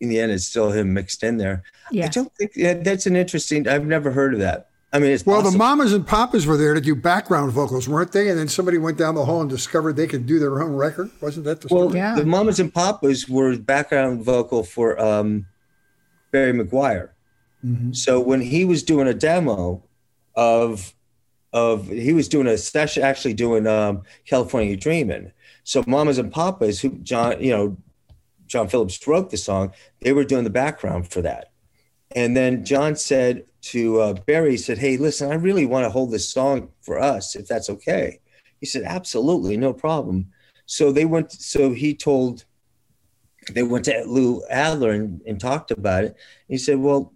in the end, it's still him mixed in there. Yeah. I don't think yeah, that's an interesting. I've never heard of that. I mean, it's well, the mamas and papas were there to do background vocals, weren't they? And then somebody went down the hall and discovered they could do their own record. Wasn't that the well, story? Yeah. the Mamas and Papas were background vocal for um, Barry McGuire. Mhm. So when he was doing a demo of of he was doing a session actually doing um California Dreamin'. So Mamas and Papas, who John, you know, John Phillips wrote the song, they were doing the background for that. And then John said to uh, Barry, he said, Hey, listen, I really want to hold this song for us, if that's okay. He said, Absolutely, no problem. So they went, so he told, they went to Lou Adler and, and talked about it. He said, Well,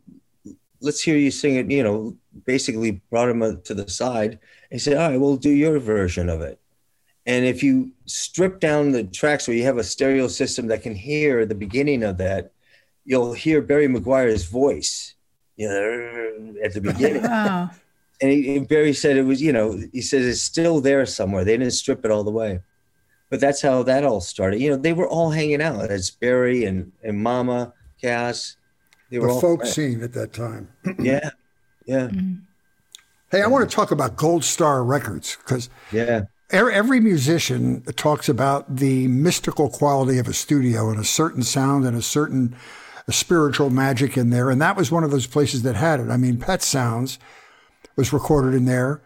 let's hear you sing it, you know, basically brought him to the side. He said, All right, we'll do your version of it. And if you strip down the tracks where you have a stereo system that can hear the beginning of that, you'll hear Barry McGuire's voice, you know, at the beginning. Wow. and, he, and Barry said it was, you know, he says it's still there somewhere. They didn't strip it all the way. But that's how that all started. You know, they were all hanging out. It's Barry and, and Mama, Cass. They were The all folk friends. scene at that time. Yeah. Yeah. Mm-hmm. Hey, I want to talk about Gold Star Records because Yeah. every, every musician talks about the mystical quality of a studio and a certain sound and a certain spiritual magic in there. And that was one of those places that had it. I mean, Pet Sounds was recorded in there.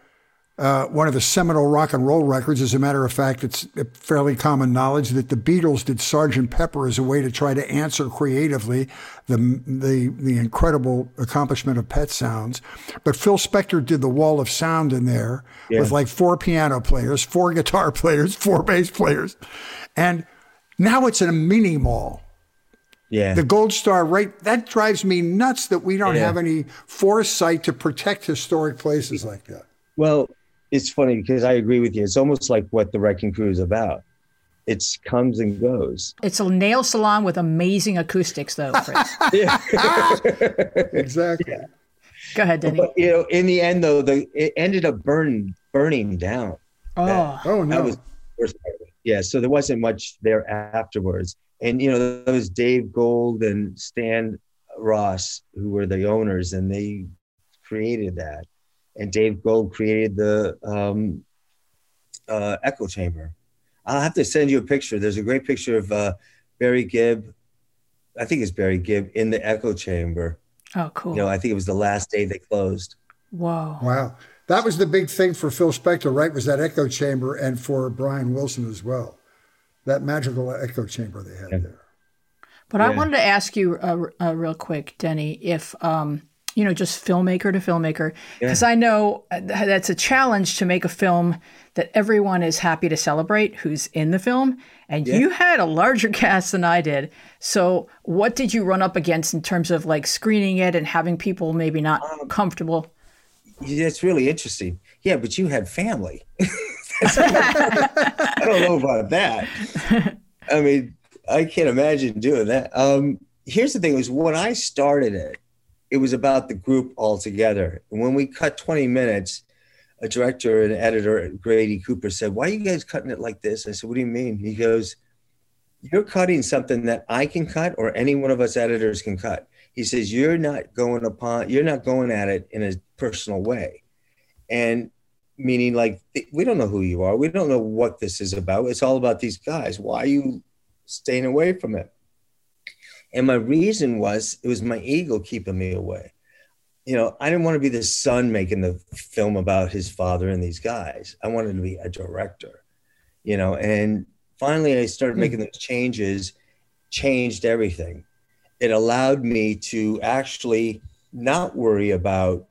uh, one of the seminal rock and roll records. As a matter of fact, it's fairly common knowledge that the Beatles did Sgt. Pepper as a way to try to answer creatively the the the incredible accomplishment of Pet Sounds. But Phil Spector did the Wall of Sound in there yeah. with like four piano players, four guitar players, four bass players, and now it's in a mini mall. Yeah. The Gold Star, right? That drives me nuts that we don't yeah. have any foresight to protect historic places like that. Well, it's funny because I agree with you. It's almost like what the Wrecking Crew is about. It comes and goes. It's a nail salon with amazing acoustics, though, Chris. exactly. Yeah. Go ahead, Denny. But, you know, in the end, though, the it ended up burning burning down. Oh, that, oh no! That was Yeah, so there wasn't much there afterwards. And you know, there was Dave Gold and Stan Ross who were the owners, and they created that and Dave Gold created the um, uh, echo chamber. I'll have to send you a picture. There's a great picture of uh, Barry Gibb. I think it's Barry Gibb in the echo chamber. Oh, cool. You know, I think it was the last day they closed. Wow. Wow. That was the big thing for Phil Spector, right? Was that echo chamber and for Brian Wilson as well. That magical echo chamber they had yeah. there. But yeah. I wanted to ask you uh, uh, real quick, Denny, if um, you know, just filmmaker to filmmaker. Because yeah. I know uh, that's a challenge to make a film that everyone is happy to celebrate who's in the film. And yeah. you had a larger cast than I did. So, what did you run up against in terms of like screening it and having people maybe not um, comfortable? That's really interesting. Yeah, but you had family. I don't know about that. I mean, I can't imagine doing that. Um, here's the thing: was when I started it, it was about the group altogether. And when we cut 20 minutes, a director and editor, Grady Cooper, said, Why are you guys cutting it like this? I said, What do you mean? He goes, You're cutting something that I can cut or any one of us editors can cut. He says, You're not going upon, you're not going at it in a personal way. And meaning, like, we don't know who you are. We don't know what this is about. It's all about these guys. Why are you staying away from it? And my reason was it was my ego keeping me away. You know, I didn't want to be the son making the film about his father and these guys. I wanted to be a director, you know, and finally I started hmm. making those changes, changed everything. It allowed me to actually not worry about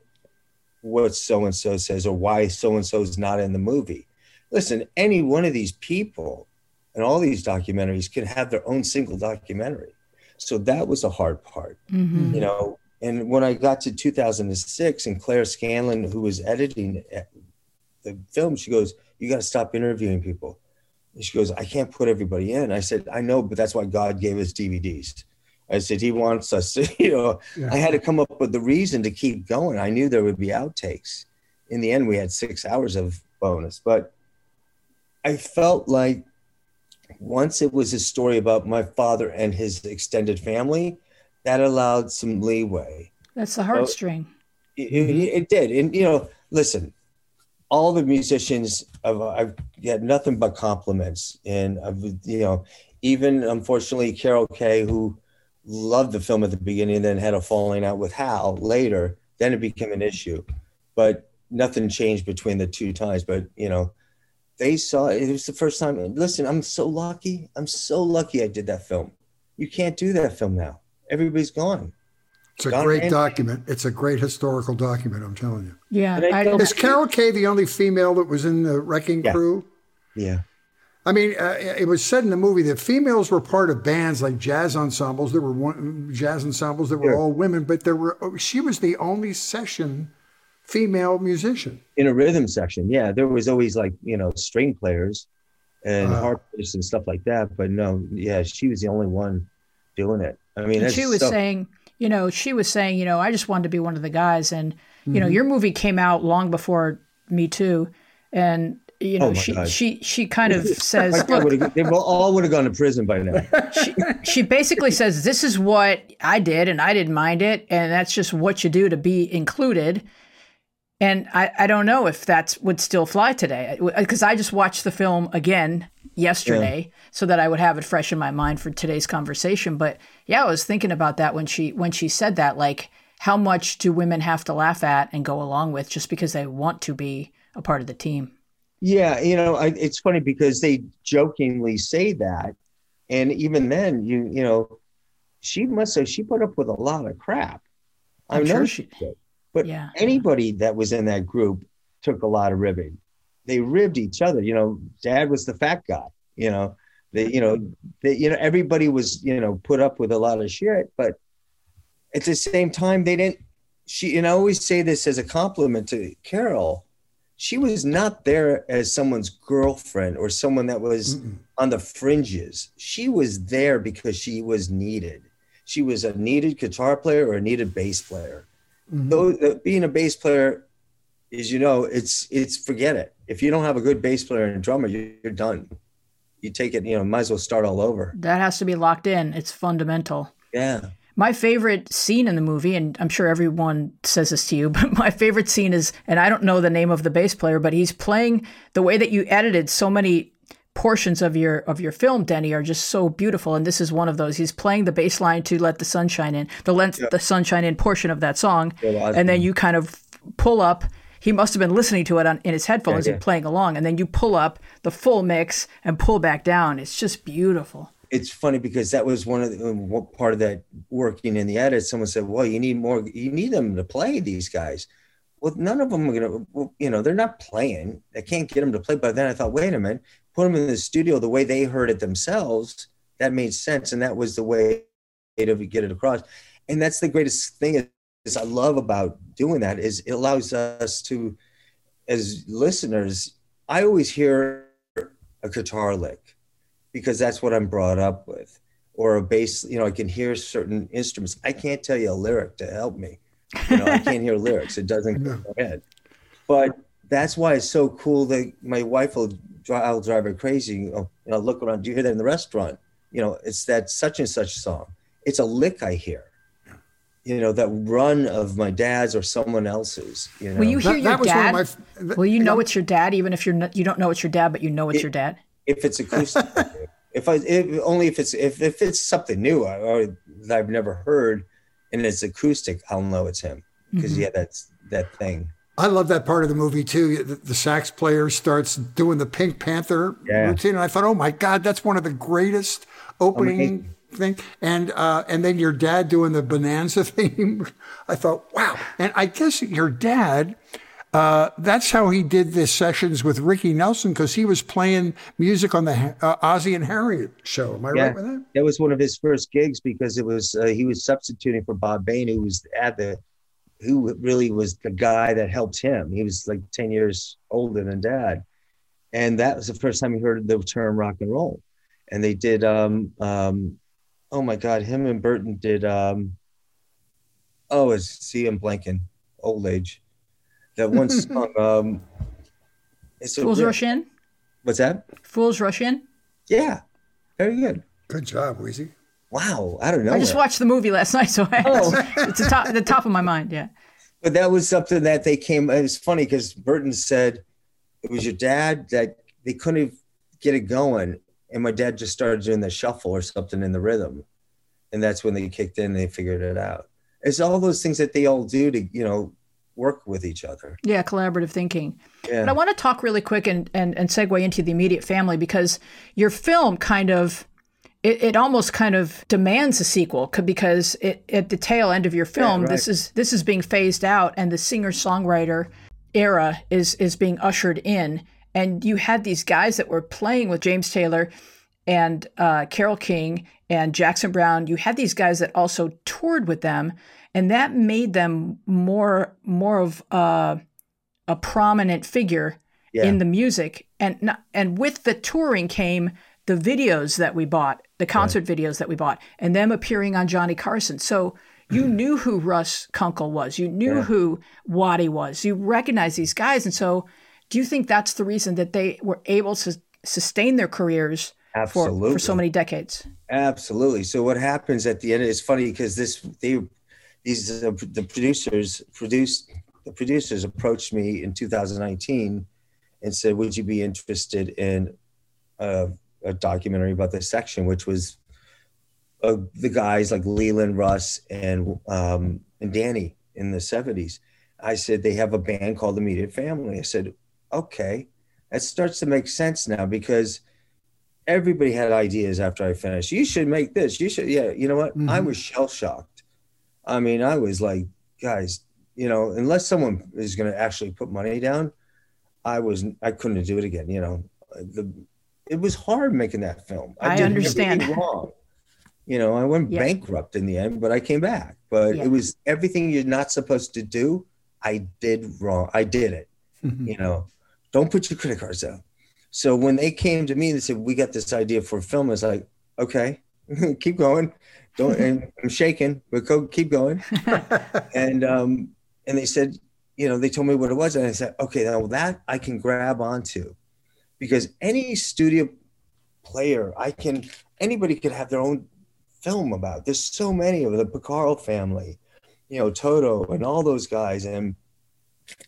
what so and so says or why so and so is not in the movie. Listen, any one of these people and all these documentaries can have their own single documentary. So that was a hard part, mm-hmm. you know. And when I got to 2006, and Claire Scanlon, who was editing the film, she goes, "You got to stop interviewing people." And she goes, "I can't put everybody in." I said, "I know, but that's why God gave us DVDs." I said, "He wants us to," you know. Yeah. I had to come up with the reason to keep going. I knew there would be outtakes. In the end, we had six hours of bonus, but I felt like once it was a story about my father and his extended family, that allowed some leeway. That's the heartstring. So it, it, mm-hmm. it, did. And, you know, listen, all the musicians, I've, I've had nothing but compliments. And, I've, you know, even unfortunately, Carol Kaye, who loved the film at the beginning then had a falling out with Hal later, then it became an issue. But nothing changed between the two times. But, you know, they saw it. it was the first time. Listen, I'm so lucky. I'm so lucky I did that film. You can't do that film now. Everybody's gone. It's a gone great document. It's a great historical document. I'm telling you. Yeah. Is Carol Kaye the only female that was in the Wrecking yeah. Crew? Yeah. I mean, uh, it was said in the movie that females were part of bands like jazz ensembles. There were one, jazz ensembles that were all women, but there were. She was the only session female musician in a rhythm section. Yeah, there was always like you know string players and uh, harpists and stuff like that. But no, yeah, she was the only one doing it. I mean, she was saying, you know, she was saying, you know, I just wanted to be one of the guys, and you mm-hmm. know, your movie came out long before Me Too, and you oh know, oh she God. she she kind of says, look, they all would have gone to prison by now. She, she basically says, this is what I did, and I didn't mind it, and that's just what you do to be included. And I, I don't know if that would still fly today because I just watched the film again yesterday yeah. so that I would have it fresh in my mind for today's conversation. But yeah, I was thinking about that when she when she said that, like how much do women have to laugh at and go along with just because they want to be a part of the team. Yeah, you know, I, it's funny because they jokingly say that, and even then, you you know, she must have she put up with a lot of crap. I'm I know sure she she- did, but Yeah. anybody that was in that group took a lot of ribbing. They ribbed each other. You know, Dad was the fat guy. You know, they you know they you know everybody was you know put up with a lot of shit, but at the same time they didn't. She and I always say this as a compliment to Carol. She was not there as someone's girlfriend or someone that was Mm-mm. on the fringes. She was there because she was needed. She was a needed guitar player or a needed bass player. Mhm. Though the, being a bass player, is you know, it's it's forget it. If you don't have a good bass player and a drummer, you're, you're done. You take it, you know, might as well start all over. That has to be locked in. It's fundamental. Yeah, My favorite scene in the movie, and I'm sure everyone says this to you, but my favorite scene is, and I don't know the name of the bass player, but he's playing the way that you edited so many portions of your of your film, Denny, are just so beautiful. And this is one of those. He's playing the bass line to "Let the Sunshine In," the let the sunshine in portion of that song, Osborn. and then you kind of pull up. He must have been listening to it on, in his headphones Yeah, and playing along, and then you pull up the full mix and pull back down. It's just beautiful. It's funny because that was one of the part of that working in the edit. Someone said, "Well, you need more. You need them to play these guys." Well, none of them are gonna. You know, they're not playing. I can't get them to play. But then I thought, wait a minute, put them in the studio the way they heard it themselves. That made sense, and that was the way to get it across. And that's the greatest thing is I love about doing that is it allows us to, as listeners, I always hear a guitar lick because that's what I'm brought up with, or a bass. You know, I can hear certain instruments. I can't tell you a lyric to help me. You know, I can't hear lyrics. It doesn't go in my head. But that's why it's so cool that my wife will drive, I'll drive her crazy. You know, you know, look around. Do you hear that in the restaurant? You know, it's that such and such song. It's a lick I hear. You know, that run of my dad's or someone else's. You know, Will you hear That, your that was dad? one of my. f- Will you know it's your dad, even if you're not, you don't know it's your dad, but you know it's It- your dad? If it's acoustic. if I if, only if it's if, if it's something new or, or that I've never heard and it's acoustic, I'll know it's him because yeah, that's that thing. I love that part of the movie too. The, the sax player starts doing the Pink Panther Yeah. routine, and I thought, oh my god, that's one of the greatest opening thing. And uh, and then your dad doing the Bonanza theme. I thought, wow. And I guess your dad. Uh, that's how he did the sessions with Ricky Nelson because he was playing music on the uh, Ozzie and Harriet show. Am I Yeah. right with that? That was one of his first gigs because it was uh, he was substituting for Bob Bain, who was at the who really was the guy that helped him. He was like ten years older than Dad, and that was the first time he heard the term rock and roll. And they did, um, um, oh my God, him and Burton did. Um, oh, it's see, I'm blanking, old age. That one song. Um, it's a Fools riff. Rush In? What's that? Fools Rush In? Yeah, very good. Good job, Wheezy. Wow, I don't know. I just watched the movie last night, so I, Oh. it's the top, the top of my mind. Yeah. but that was something that they came. It was funny because Burton said it was your dad that they couldn't get it going, and my dad just started doing the shuffle or something in the rhythm, and that's when they kicked in. and They figured it out. It's all those things that they all do to you know work with each other. Yeah, collaborative thinking. Yeah. But I want to talk really quick and, and, and segue into the immediate family because your film kind of it, it almost kind of demands a sequel because it, at the tail end of your film right. this is this is being phased out and the singer songwriter era is is being ushered in and you had these guys that were playing with James Taylor and uh, Carole King and Jackson Browne. You had these guys that also toured with them, and that made them more more of a, a prominent figure Yeah. in the music. And and with the touring came the videos that we bought, the concert videos that we bought, and them appearing on Johnny Carson. So you mm-hmm. knew who Russ Kunkel was. You knew Yeah. who Waddy was. You recognized these guys, and so do you think that's the reason that they were able to sustain their careers for, for so many decades? Absolutely. So what happens at the end? It's funny because this they these uh, the producers produced the producers approached me in 2019 and said, "Would you be interested in a, a documentary about this section?" Which was uh, the guys like Leland, Russ, and um, and Danny in the 70s. I said they have a band called Immediate Family. I said, okay, that starts to make sense now because everybody had ideas after I finished. You should make this. You should, yeah. You know what? Mm-hmm. I was shell shocked. I mean, I was like, guys, you know, unless someone is going to actually put money down, I was, I couldn't do it again. You know, the, it was hard making that film. I, I understand. Wrong. You know, I went yeah. bankrupt in the end, but I came back. But yeah. it was everything you're not supposed to do. I did wrong. I did it. Mm-hmm. you know, don't put your credit cards out. So when they came to me, they said, "We got this idea for a film." I was like, "Okay, keep going." Don't. and I'm shaking, but go, keep going. and um, and they said, you know, they told me what it was, and I said, "Okay, now that I can grab onto." because any studio player, I can anybody could have their own film about. There's so many of the Porcaro family, you know, Toto and all those guys, and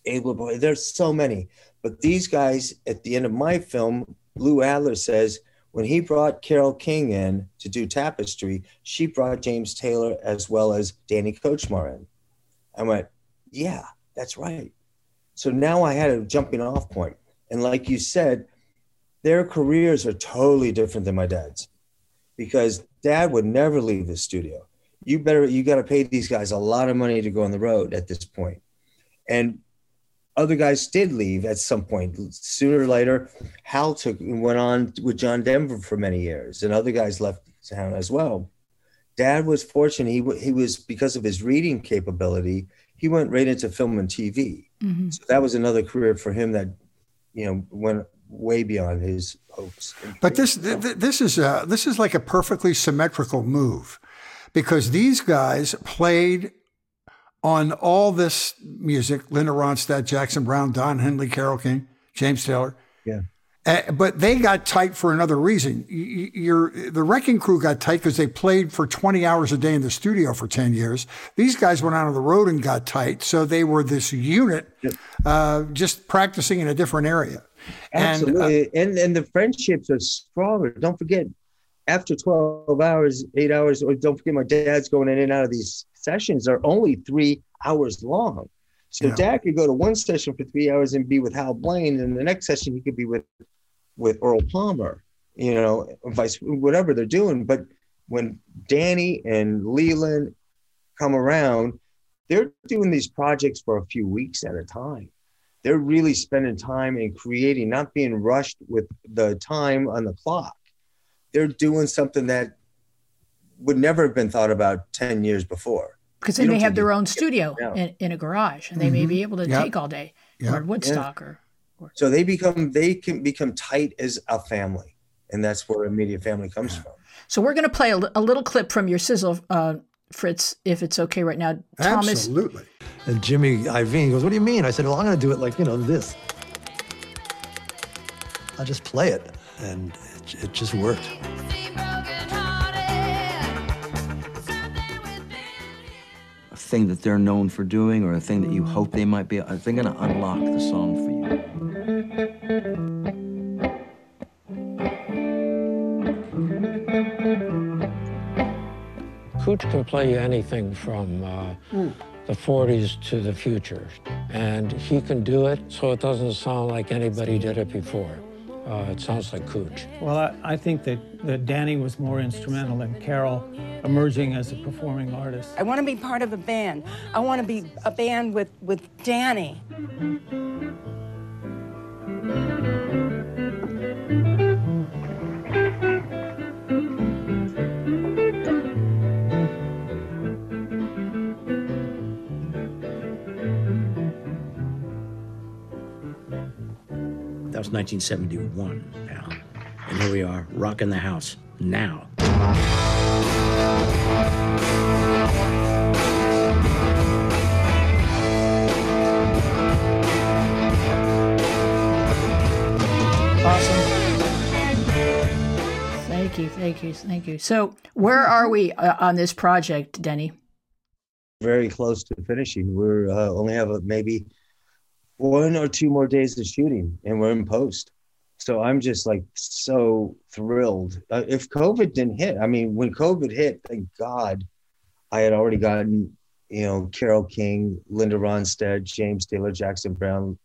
Abel Boy. There's so many, but these guys at the end of my film, Lou Adler says when he brought Carole King in to do Tapestry, she brought James Taylor as well as Danny Kortchmar in. I went, yeah, that's right. So now I had a jumping off point. And like you said, their careers are totally different than my dad's because dad would never leave the studio. You better, you got to pay these guys a lot of money to go on the road at this point. And other guys did leave at some point. Sooner or later, Hal took and went on with John Denver for many years, and other guys left town as well. Dad was fortunate. He he was because of his reading capability. He went right into film and TV. Mm-hmm. So that was another career for him that, you know, went way beyond his hopes. But this this is a, this is like a perfectly symmetrical move, because these guys played on all this music: Linda Ronstadt, Jackson Browne, Don Henley, Carole King, James Taylor. Yeah. Uh, but they got tight for another reason. You're, the Wrecking Crew got tight because they played for 20 hours a day in the studio for 10 years. These guys went out on the road and got tight. So they were this unit, uh, just practicing in a different area. Absolutely. And, uh, and, and the friendships are stronger. Don't forget, after 12 hours, eight hours, or don't forget my dad's going in and out of these sessions are only three hours long. So yeah. dad could go to one session for three hours and be with Hal Blaine, and the next session he could be with with Earl Palmer, you know, vice whatever they're doing. But when Danny and Leland come around, they're doing these projects for a few weeks at a time. They're really spending time in creating, not being rushed with the time on the clock. They're doing something that would never have been thought about 10 years before. Because they may have their own studio in, in, a garage and they mm-hmm. may be able to yep. take all day yep. or Woodstock yeah. or so they become they can become tight as a family, and that's where immediate family comes from. So we're going to play a, a, little clip from your sizzle, uh, Fritz, if it's okay right now. Thomas, Absolutely. And Jimmy Iovine goes, "What do you mean?" I said, "Well, I'm going to do it like you know this. I'll just play it, and it, it just worked." Thing that they're known for doing or a thing that you hope they might be, they're going to unlock the song for you. Cooch can play you anything from uh, mm. the 40s to the future, and he can do it so it doesn't sound like anybody did it before. Uh, it sounds like Cooch. Well, I, I, think that, that Danny was more instrumental in Carol emerging as a performing artist. I want to be part of a band. I want to be a band with, with Danny. Was 1971, pal. And here we are, rocking the house now. Awesome. Thank you, thank you, thank you. So, where are we uh, on this project, Denny? Very close to finishing. We're uh, only have a, maybe one or two more days of shooting and we're in post. So I'm just like so thrilled. Uh, if COVID didn't hit, I mean, when COVID hit, thank God I had already gotten, you know, Carole King, Linda Ronstadt, James Taylor, Jackson Browne.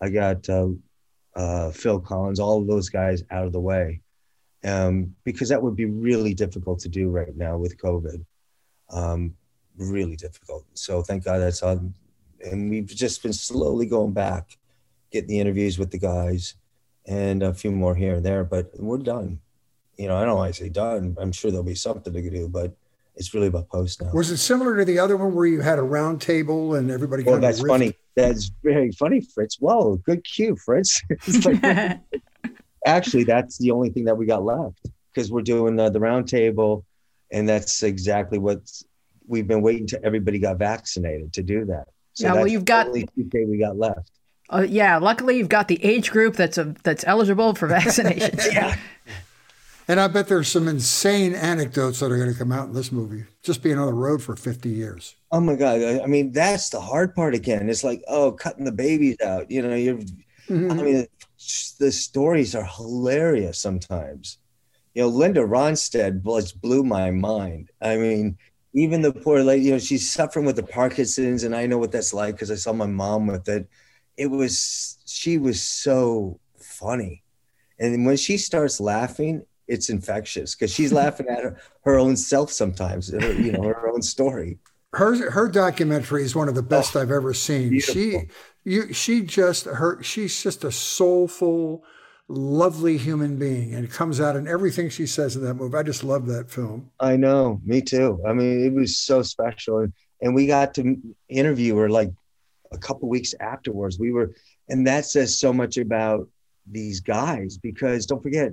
I got uh, uh, Phil Collins, all of those guys out of the way, um, because that would be really difficult to do right now with COVID. Um, really difficult. So thank God that's on. And we've just been slowly going back, getting the interviews with the guys, and a few more here and there. But we're done. You know, I don't want to say done. I'm sure there'll be something to do, but it's really about post now. Was it similar to the other one where you had a round table and everybody? Well, kind of that's riffed? funny. That's very funny, Fritz. Whoa, good cue, Fritz. It's like- actually, that's the only thing that we got left because we're doing the, the round table, and that's exactly what we've been waiting till everybody got vaccinated to do that. So Yeah, well, you've the got- only 2K we got left. Uh, yeah, luckily you've got the age group that's a, that's eligible for vaccinations. Yeah. And I bet there's some insane anecdotes that are going to come out in this movie. Just being on the road for 50 years. Oh my god! I I mean, that's the hard part again. It's like, oh, cutting the babies out. You know, you're. I mean, the stories are hilarious sometimes. You know, Linda Ronstadt just blew my mind. I mean, even the poor lady. You know, she's suffering with the Parkinson's, and I know what that's like because I saw my mom with it. It was she was so funny, and when she starts laughing, it's infectious because she's laughing at her, her own self sometimes. her- you know, her own story. Her her documentary is one of the oh, best I've ever seen. She you she just her she's just a soulful, lovely human being, and it comes out in everything she says in that movie. I just love that film. I know, me too. I mean, it was so special, and, we got to interview her like a couple weeks afterwards. We were, and that says so much about these guys because don't forget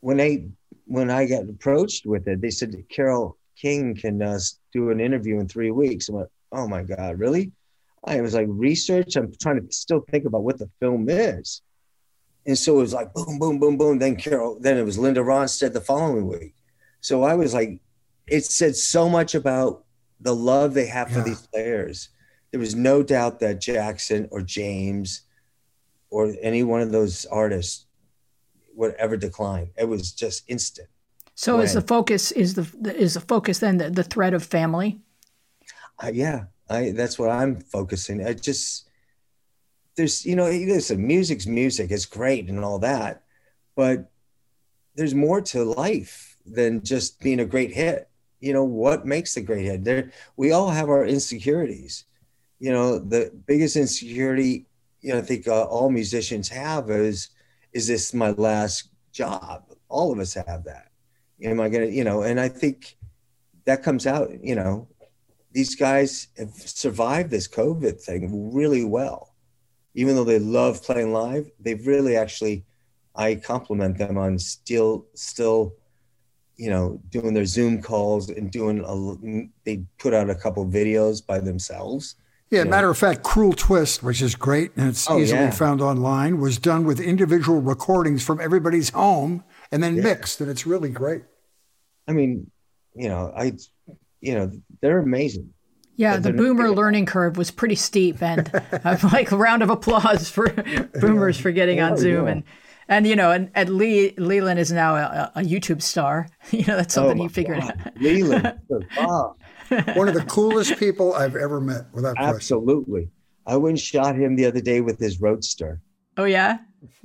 when they when I got approached with it, they said Carole King can uh, do an interview in three weeks. I went, oh my god, really? I was like research. I'm trying to still think about what the film is. And so it was like boom, boom, boom, boom. Then Carol, then it was Linda Ronstadt the following week. So I was like, it said so much about the love they have for these players. There was no doubt that Jackson or James or any one of those artists would ever decline. It was just instant. So is the focus is the is the focus then the, the threat of family? I, yeah, I that's what I'm focusing. I just there's you know listen, music's music. It's great and all that, but there's more to life than just being a great hit. You know what makes a great hit? There, we all have our insecurities. You know, the biggest insecurity you know I think uh, all musicians have is is this my last job? All of us have that. Am I gonna you know? And I think that comes out. You know, these guys have survived this COVID thing really well. Even though they love playing live, they've really actually, I compliment them on still, still, you know, doing their Zoom calls and doing, a, they put out a couple videos by themselves. Yeah, Yeah. matter of fact, Cruel Twist, which is great and it's Oh, easily yeah. found online, was done with individual recordings from everybody's home and then mixed, and it's really great. I mean, you know, I, you know, they're amazing. Yeah, the boomer learning curve was pretty steep, and I'm like a round of applause for boomers for getting on Oh, Zoom yeah. and and you know and, and Lee Leland is now a, a YouTube star. You know that's something Oh, he figured God. out. Leland, good One of the coolest people I've ever met, without question. Absolutely. I went and shot him the other day with his roadster. Oh yeah,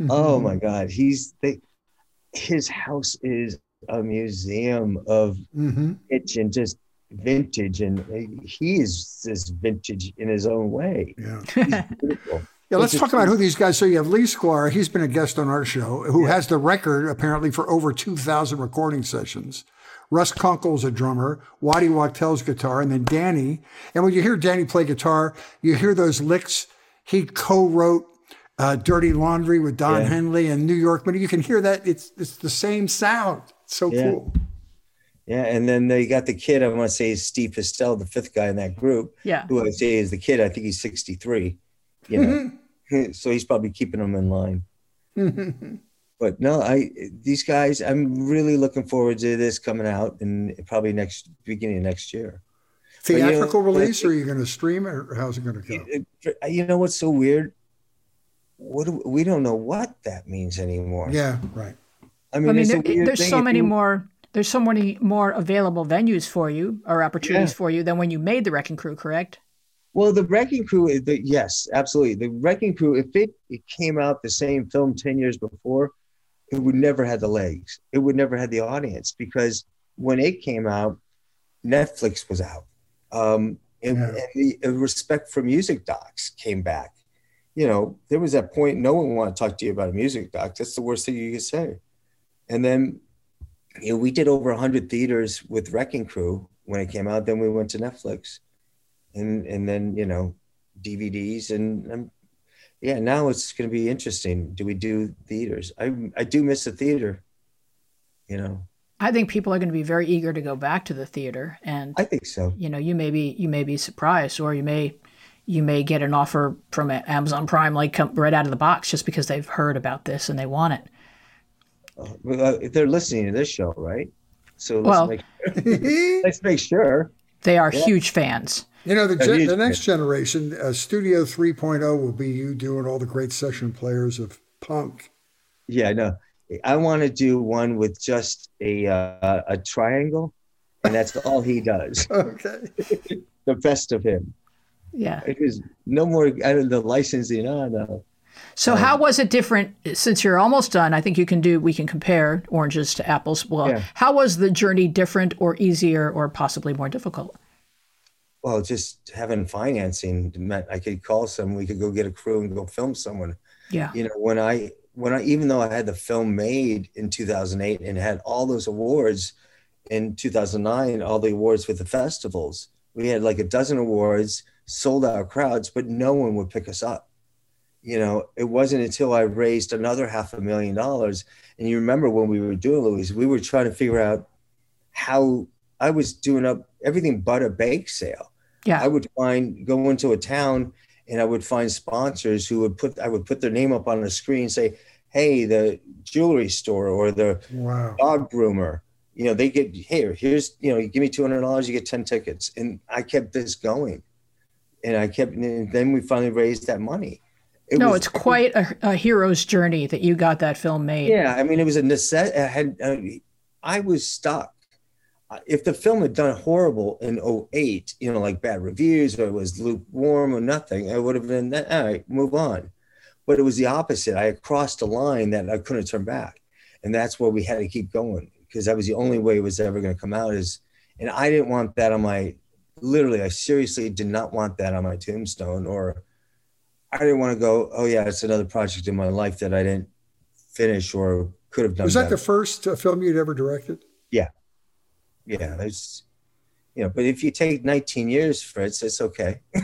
Oh my God. He's they, his house is a museum of hmm kitchen, just vintage, and he is this vintage in his own way. Yeah. Yeah, let's talk about who these guys. So you have Lee Sklar. He's been a guest on our show, who has the record apparently for over two thousand recording sessions. Russ Kunkel's a drummer. Waddy Wachtel's guitar, and then Danny. And when you hear Danny play guitar, you hear those licks. He co-wrote uh, "Dirty Laundry" with Don Yeah. Henley and New York, but you can hear that it's it's the same sound. It's so Yeah. cool. Yeah, and then they got the kid. I want to say is Steve Postell, the fifth guy in that group. Yeah. Who I say is the kid. I think he's sixty three. You know, so he's probably keeping them in line. but no, I these guys. I'm really looking forward to this coming out and probably next beginning of next year. Theatrical but I release, or are you going to stream it, or how's it going to go? You know what's so weird? What do, we don't know what that means anymore. Yeah, right. I mean, I mean there, there's so many you- more. There's so many more available venues for you or opportunities Yeah. for you than when you made the Wrecking Crew. Correct? Well, the Wrecking Crew, the, yes, absolutely. The Wrecking Crew, if it, it came out the same film 10 years before, it would never have the legs. It would never have the audience because when it came out, Netflix was out. Um, and, Yeah. and the uh, respect for music docs came back. You know, there was that point no one wanted to talk to you about a music doc. That's the worst thing you could say. And then, you know, we did over 100 theaters with Wrecking Crew when it came out. Then we went to Netflix and and then you know DVDs and, and yeah now it's going to be interesting do we do theaters I I do miss the theater you know I think people are going to be very eager to go back to the theater, and I think so you know, you may be you may be surprised, or you may you may get an offer from Amazon Prime like come right out of the box just because they've heard about this and they want it. Well, uh, if they're listening to this show right so let's Well- make let's make sure They are Yeah. huge fans. You know, the, gen- the next good. generation, uh, Studio 3.0 will be you doing all the great session players of punk. yeah no I want to do one with just a uh, a triangle and that's all he does Okay. the best of him Yeah. it is no more out of the licensing oh no So um, how was it different uh, since you're almost done? I think you can do we can compare oranges to apples. Well, Yeah. how was the journey different or easier or possibly more difficult? well, just having financing meant I could call someone, we could go get a crew and go film someone. Yeah. You know, when I, when I, even though I had the film made in 2008 and had all those awards in 2009, all the awards with the festivals, we had like a dozen awards, sold out crowds, but no one would pick us up. You know, it wasn't until I raised another half a million dollars. And you remember when we were doing Louis, we were trying to figure out how I was doing up everything but a bake sale. Yeah. I would find go into a town and I would find sponsors who would put I would put their name up on the screen, say, "Hey, the jewelry store or the Wow. dog groomer." You know, they get here. Here's you know, you give me two hundred dollars, you get ten tickets, and I kept this going, and I kept. And then we finally raised that money. It no, was- it's quite a, a hero's journey that you got that film made. yeah, I mean, it was a necessity. I had, uh, I was stuck. If the film had done horrible in 08, you know, like bad reviews or it was lukewarm or nothing, I would have been, all right, move on. But it was the opposite. I had crossed a line that I couldn't turn back. And that's where we had to keep going because that was the only way it was ever going to come out is, and I didn't want that on my, literally, I seriously did not want that on my tombstone or I didn't want to go, oh yeah, it's another project in my life that I didn't finish or could have done. Was that better. the first uh, film you'd ever directed? yeah, yeah. it's you know, but if you take 19 years, Fritz, it's okay.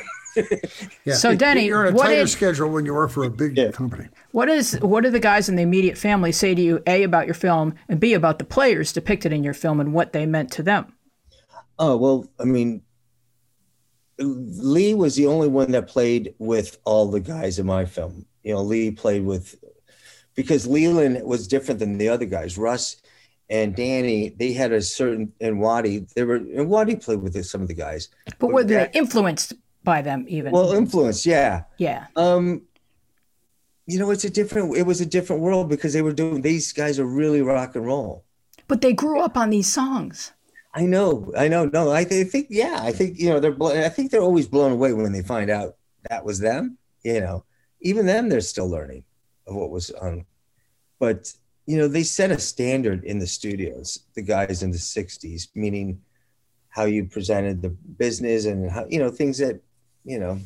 Yeah. So, Denny, you're on a what tighter did- schedule when you work for a big Yeah. company. What is what do the guys in the immediate family say to you? A about your film and B about the players depicted in your film and what they meant to them. Oh well, I mean, Lee was the only one that played with all the guys in my film. You know, Lee played with because Leland was different than the other guys. Russ and Danny, they had a certain and Waddy. They were and Waddy played with some of the guys. But were they influenced by them even? Well, influenced, yeah. yeah. Um, you know, it's a different. It was a different world because they were doing. These guys are really rock and roll. But they grew up on these songs. I know, I know. No, I th- think, yeah, I think you know they're. Blo- I think they're always blown away when they find out that was them. You know, even then they're still learning of what was on. But you know, they set a standard in the studios. The guys in the '60s, meaning how you presented the business and how you know things that you know.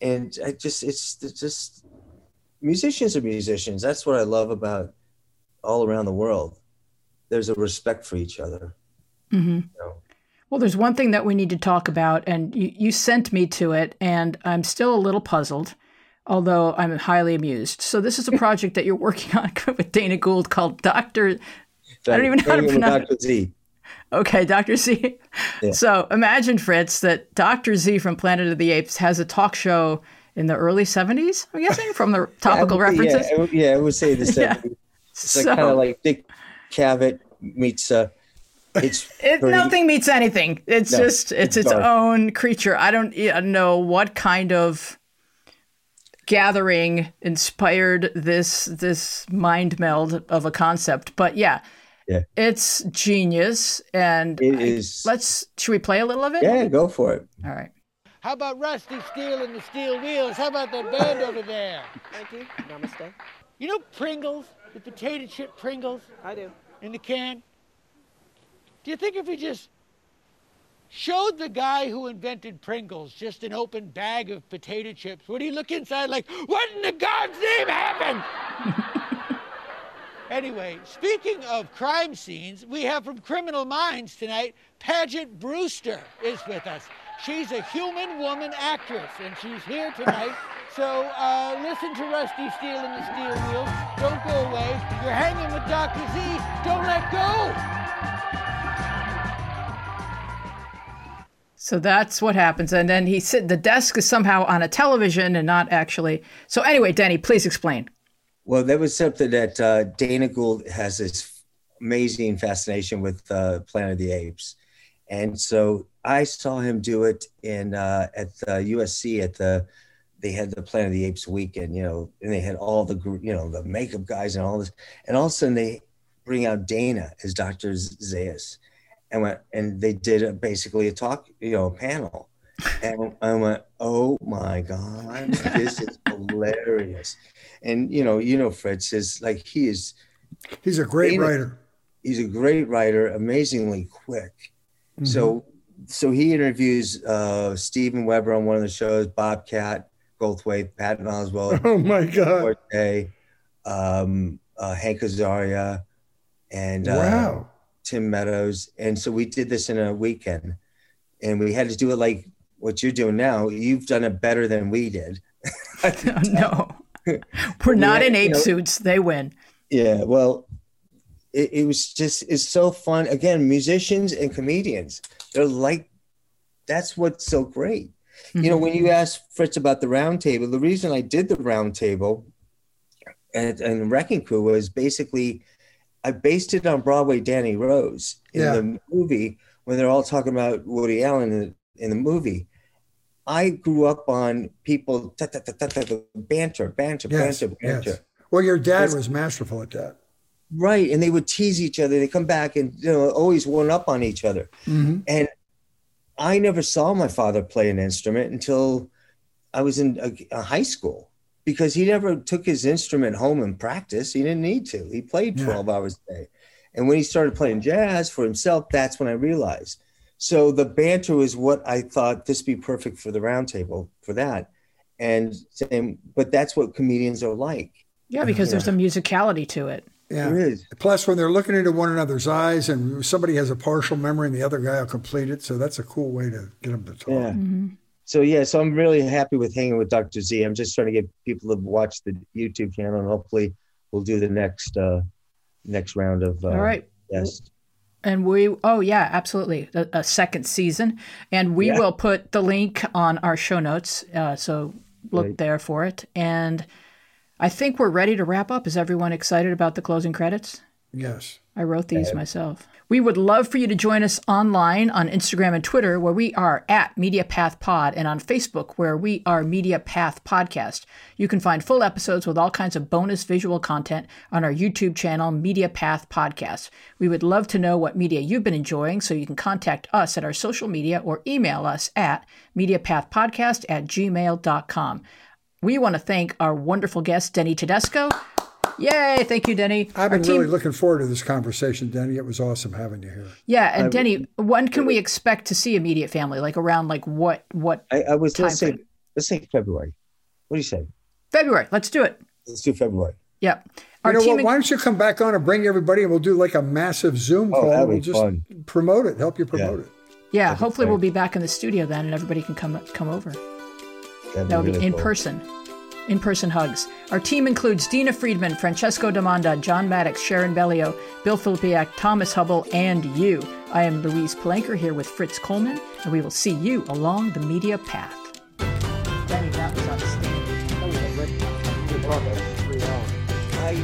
And I just, it's, it's just musicians are musicians. That's what I love about all around the world. There's a respect for each other. Hmm know? Well, there's one thing that we need to talk about, and you, you sent me to it, and I'm still a little puzzled, although I'm highly amused. So this is a project that you're working on with Dana Gould called Doctor. I don't even know how to pronounce Dr. Z. Okay, Dr. Z. Yeah. So imagine, Fritz, that Dr. Z from Planet of the Apes has a talk show in the early 70s, I'm guessing, from the topical Yeah, references. Yeah, I would- yeah, I would say the Yeah. 70s. It's So- like kind of like Dick Cavett meets uh it's It, pretty- nothing meets anything. It's No, just it's it's its dark. own creature. I don't know what kind of gathering inspired this this mind meld of a concept, but yeah, Yeah. it's genius. And It I- is- let's should we play a little of it? Yeah, go for it. All right. How about Rusty Steel and the Steel Wheels? How about that band over there? Thank you. Namaste. You know Pringles, the potato chip Pringles? I do. In the can? Do you think if he just showed the guy who invented Pringles just an open bag of potato chips, would he look inside like, what in the God's name happened? anyway, speaking of crime scenes, we have from Criminal Minds tonight, Paget Brewster is with us. She's a human woman actress, and she's here tonight. So uh, listen to Rusty Steel and the Steel Wheels. Don't go away. You're hanging with Dr. Z. Don't let go. So that's what happens. And then he sit the desk is somehow on a television and not actually. So anyway, Danny, please explain. Well, that was something that uh, Dana Gould has this amazing fascination with uh, Planet of the Apes, and so I saw him do it in uh, at the USC at the they had the Planet of the Apes weekend, you know, and they had all the you know the makeup guys and all this, and all of a sudden they bring out Dana as Dr. Zaius, and went and they did a, basically a talk, you know, a panel, and I went, oh my god, this is hilarious, and you know, you know, Fred says like he is, he's a great writer. He's a great writer, amazingly quick. Mm-hmm. So so he interviews uh, Steven Weber on one of the shows, Bobcat Goldthwait, Patton Oswalt. Oh my God. Forte, um, uh, Hank Azaria, and uh, wow. Tim Meadows. And so we did this in a weekend, and we had to do it like what you're doing now. You've done it better than we did. no, we're not in ape you know, suits. They win. Yeah. Well, it, it was just it's so fun. Again, musicians and comedians they're like, that's what's so great. Mm-hmm. You know, when you mm-hmm. asked Fritz about the round table, the reason I did the round table and, and Wrecking Crew was basically I based it on Broadway Danny Rose in yeah. the movie when they're all talking about Woody Allen in, in the movie. I grew up on people banter, banter, yes, banter, banter. Yes. Well, your dad was masterful at that. Right. And they would tease each other. They come back and you know always one up on each other. Mm-hmm. And I never saw my father play an instrument until I was in a, a, high school because he never took his instrument home and practice. He didn't need to. He played 12 yeah. hours a day. And when he started playing jazz for himself, that's when I realized. So the banter was what I thought this be perfect for the roundtable for that. And same, but that's what comedians are like. Yeah, because yeah. there's a musicality to it. Yeah. There is. Plus, when they're looking into one another's eyes and somebody has a partial memory and the other guy will complete it. So that's a cool way to get them to talk. Yeah. Mm-hmm. So, yeah, so I'm really happy with hanging with Dr. Z. I'm just trying to get people to watch the YouTube channel and hopefully we'll do the next uh, next round of uh, All right. Yes. And we, oh, yeah, absolutely. A, a second season. And we yeah. will put the link on our show notes. Uh, so look right. there for it. And I think we're ready to wrap up. Is everyone excited about the closing credits? Yes. I wrote these myself. We would love for you to join us online on Instagram and Twitter, where we are at MediaPath Pod, and on Facebook, where we are MediaPath Podcast. You can find full episodes with all kinds of bonus visual content on our YouTube channel, MediaPath Podcast. We would love to know what media you've been enjoying, so you can contact us at our social media or email us at MediaPathPodcast at gmail.com. We want to thank our wonderful guest, Denny Tedesco. Yay! Thank you, Denny. I've been team... really looking forward to this conversation, Denny. It was awesome having you here. Yeah, and I, Denny, when can we expect to see immediate family? Like around like what what? I, I was let's say let's say February. What do you say? February. Let's do it. Let's do February. Yep. Our you know what? In... Why don't you come back on and bring everybody, and we'll do like a massive Zoom oh, call. We'll just fun. promote it, help you promote yeah. it. Yeah. That'd hopefully, we'll be back in the studio then, and everybody can come come over. That'd that would be, really in cool. person in person hugs. Our team includes Dina Friedman, Francesco Damanda, John Maddox, Sharon Bellio, Bill Filipiak, Thomas Hubble, and you. I am Louise Palanker here with Fritz Coleman, and we will see you along the media path. Danny, that was outstanding. I,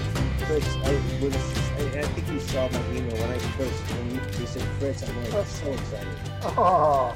Fritz, I was, I, I think you saw my email when I first, when you, you said Fritz, I'm like, so excited. Oh.